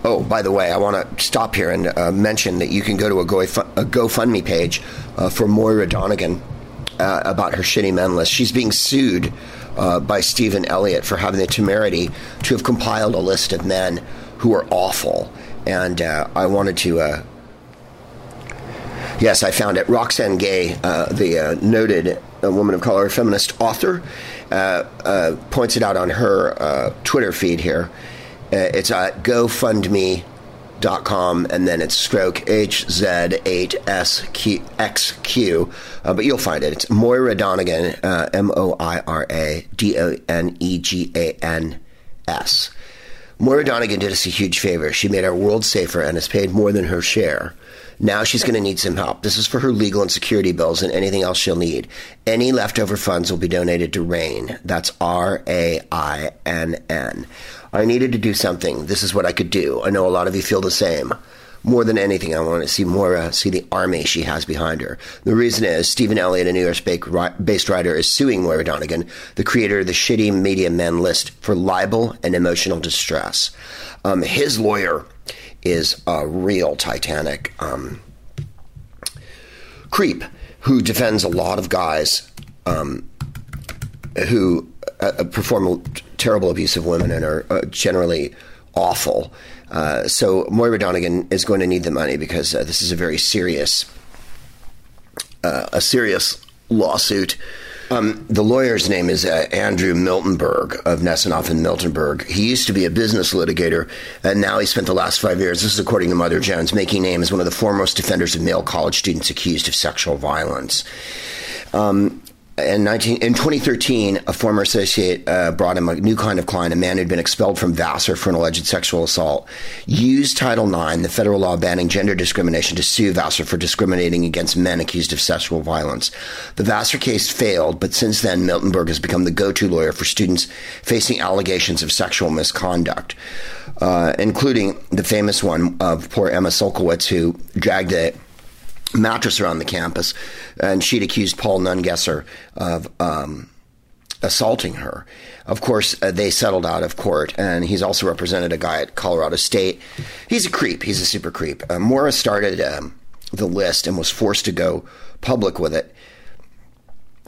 Oh, by the way, I want to stop here and uh, mention that you can go to a, Go- a GoFundMe page uh, for Moira Donegan uh, about her shitty men list. She's being sued uh, by Stephen Elliott for having the temerity to have compiled a list of men who are awful. And uh, I wanted to. Yes, I found it. Roxane Gay, uh, the uh, noted woman of color feminist author, uh, uh, points it out on her uh, Twitter feed here. Uh, it's at GoFundMe.com and then it's stroke HZ8SXQ. Uh, but you'll find it. It's Moira Donegan, M O I R A D O N E G A N S. Moira Donegan did us a huge favor. She made our world safer and has paid more than her share. Now she's going to need some help. This is for her legal and security bills and anything else she'll need. Any leftover funds will be donated to RAIN. That's R A I N N. I needed to do something. This is what I could do. I know a lot of you feel the same. More than anything, I want to see Moira see the army she has behind her. The reason is Stephen Elliott, a New York based writer, is suing Moira Donegan, the creator of the shitty media men list, for libel and emotional distress. Um, his lawyer is a real Titanic um, creep who defends a lot of guys um, who uh, perform terrible abuse of women and are uh, generally awful. Uh, so Moira Donegan is going to need the money because uh, this is a very serious, uh, a serious lawsuit. Um, the lawyer's name is uh, Andrew Miltenberg of Nessenoff and Miltenberg. He used to be a business litigator, and now he spent the last five years, this is according to Mother Jones, making name as one of the foremost defenders of male college students accused of sexual violence. Um, in, 19, in 2013, a former associate uh, brought him a new kind of client, a man who'd been expelled from Vassar for an alleged sexual assault, used Title IX, the federal law banning gender discrimination, to sue Vassar for discriminating against men accused of sexual violence. The Vassar case failed, but since then, Miltenberg has become the go to lawyer for students facing allegations of sexual misconduct, uh, including the famous one of poor Emma Sulkowicz, who dragged a mattress around the campus, and she'd accused Paul Nungesser of um, assaulting her. Of course, uh, they settled out of court, and he's also represented a guy at Colorado State. He's a creep. He's a super creep. Uh, started um, the list and was forced to go public with it.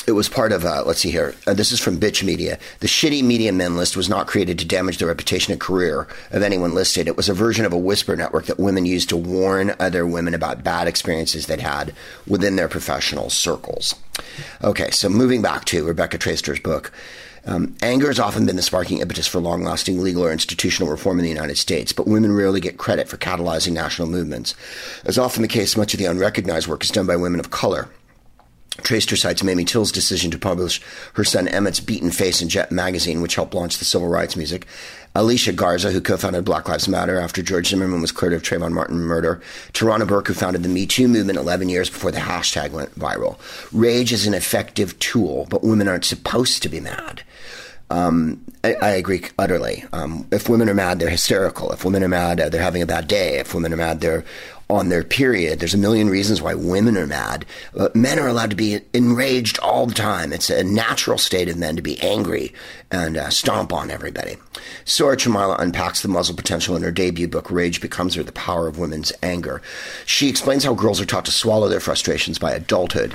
It was part of, uh, let's see here, uh, this is from Bitch Media. The shitty media men list was not created to damage the reputation and career of anyone listed. It was a version of a whisper network that women used to warn other women about bad experiences they'd had within their professional circles. Okay, so moving back to Rebecca Traister's book. Um, anger has often been the sparking impetus for long lasting legal or institutional reform in the United States, but women rarely get credit for catalyzing national movements. As often the case, much of the unrecognized work is done by women of color. Traister cites Mamie Till's decision to publish her son Emmett's Beaten Face in Jet magazine, which helped launch the civil rights music. Alicia Garza, who co-founded Black Lives Matter after George Zimmerman was cleared of Trayvon Martin murder. Tarana Burke, who founded the Me Too movement 11 years before the hashtag went viral. Rage is an effective tool, but women aren't supposed to be mad. Um, I, I, agree utterly. Um, if women are mad, they're hysterical. If women are mad, uh, they're having a bad day. If women are mad, they're on their period. There's a million reasons why women are mad. But men are allowed to be enraged all the time. It's a natural state of men to be angry and uh, stomp on everybody. Soraya Chemaly unpacks the muzzle potential in her debut book, Rage Becomes Her The Power of Women's Anger. She explains how girls are taught to swallow their frustrations by adulthood.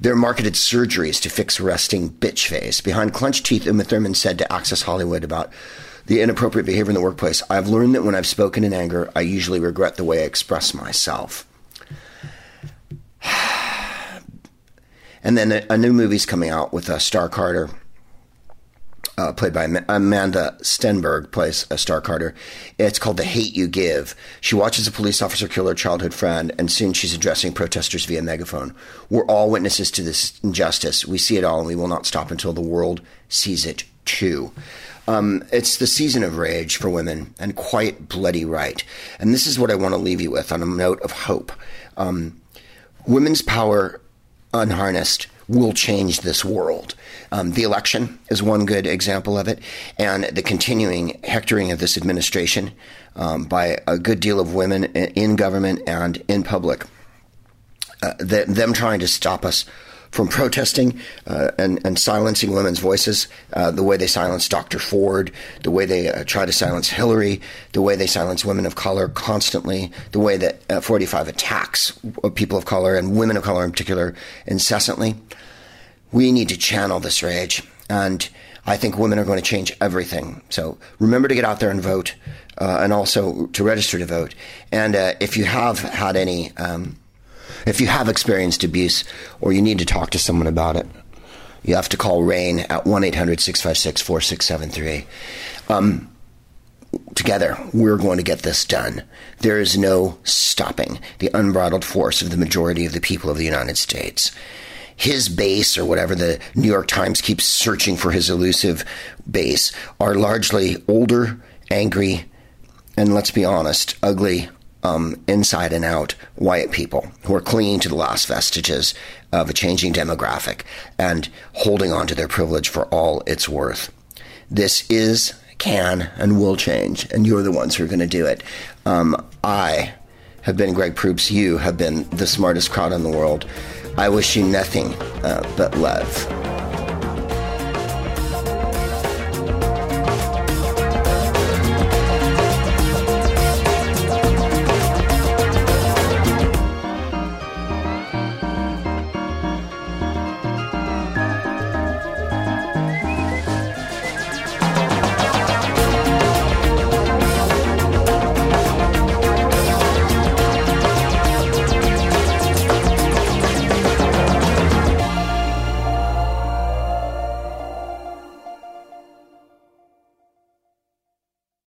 They're marketed surgeries to fix resting bitch face. Behind clenched teeth, Uma Thurman said to Access Hollywood about the inappropriate behavior in the workplace. I've learned that when I've spoken in anger, I usually regret the way I express myself. and then a, a new movie's coming out with uh, Starr Carter. Uh, played by Amandla Stenberg, plays a Starr Carter. It's called The Hate You Give. She watches a police officer kill her childhood friend, and soon she's addressing protesters via megaphone. We're all witnesses to this injustice. We see it all, and we will not stop until the world sees it too. Um, it's the season of rage for women, and quite bloody right. And this is what I want to leave you with on a note of hope. Um, women's power unharnessed will change this world. Um, the election is one good example of it, and the continuing hectoring of this administration um, by a good deal of women in government and in public. Uh, them trying to stop us from protesting uh, and, and silencing women's voices, uh, the way they silence Dr. Ford, the way they uh, try to silence Hillary, the way they silence women of color constantly, the way that uh, 45 attacks people of color and women of color in particular incessantly. We need to channel this rage. And I think women are going to change everything. So remember to get out there and vote, uh, and also to register to vote. And uh, if you have had any um, if you have experienced abuse or you need to talk to someone about it, you have to call RAINN at 1 800 656 4673. Um, together, we're going to get this done. There is no stopping the unbridled force of the majority of the people of the United States. His base, or whatever the New York Times keeps searching for his elusive base, are largely older, angry, and let's be honest, ugly, um, inside and out white people who are clinging to the last vestiges of a changing demographic and holding on to their privilege for all it's worth. This is, can, and will change, and you're the ones who are going to do it. Um, I have been Greg Proops. You have been the smartest crowd in the world. I wish you nothing uh, but love.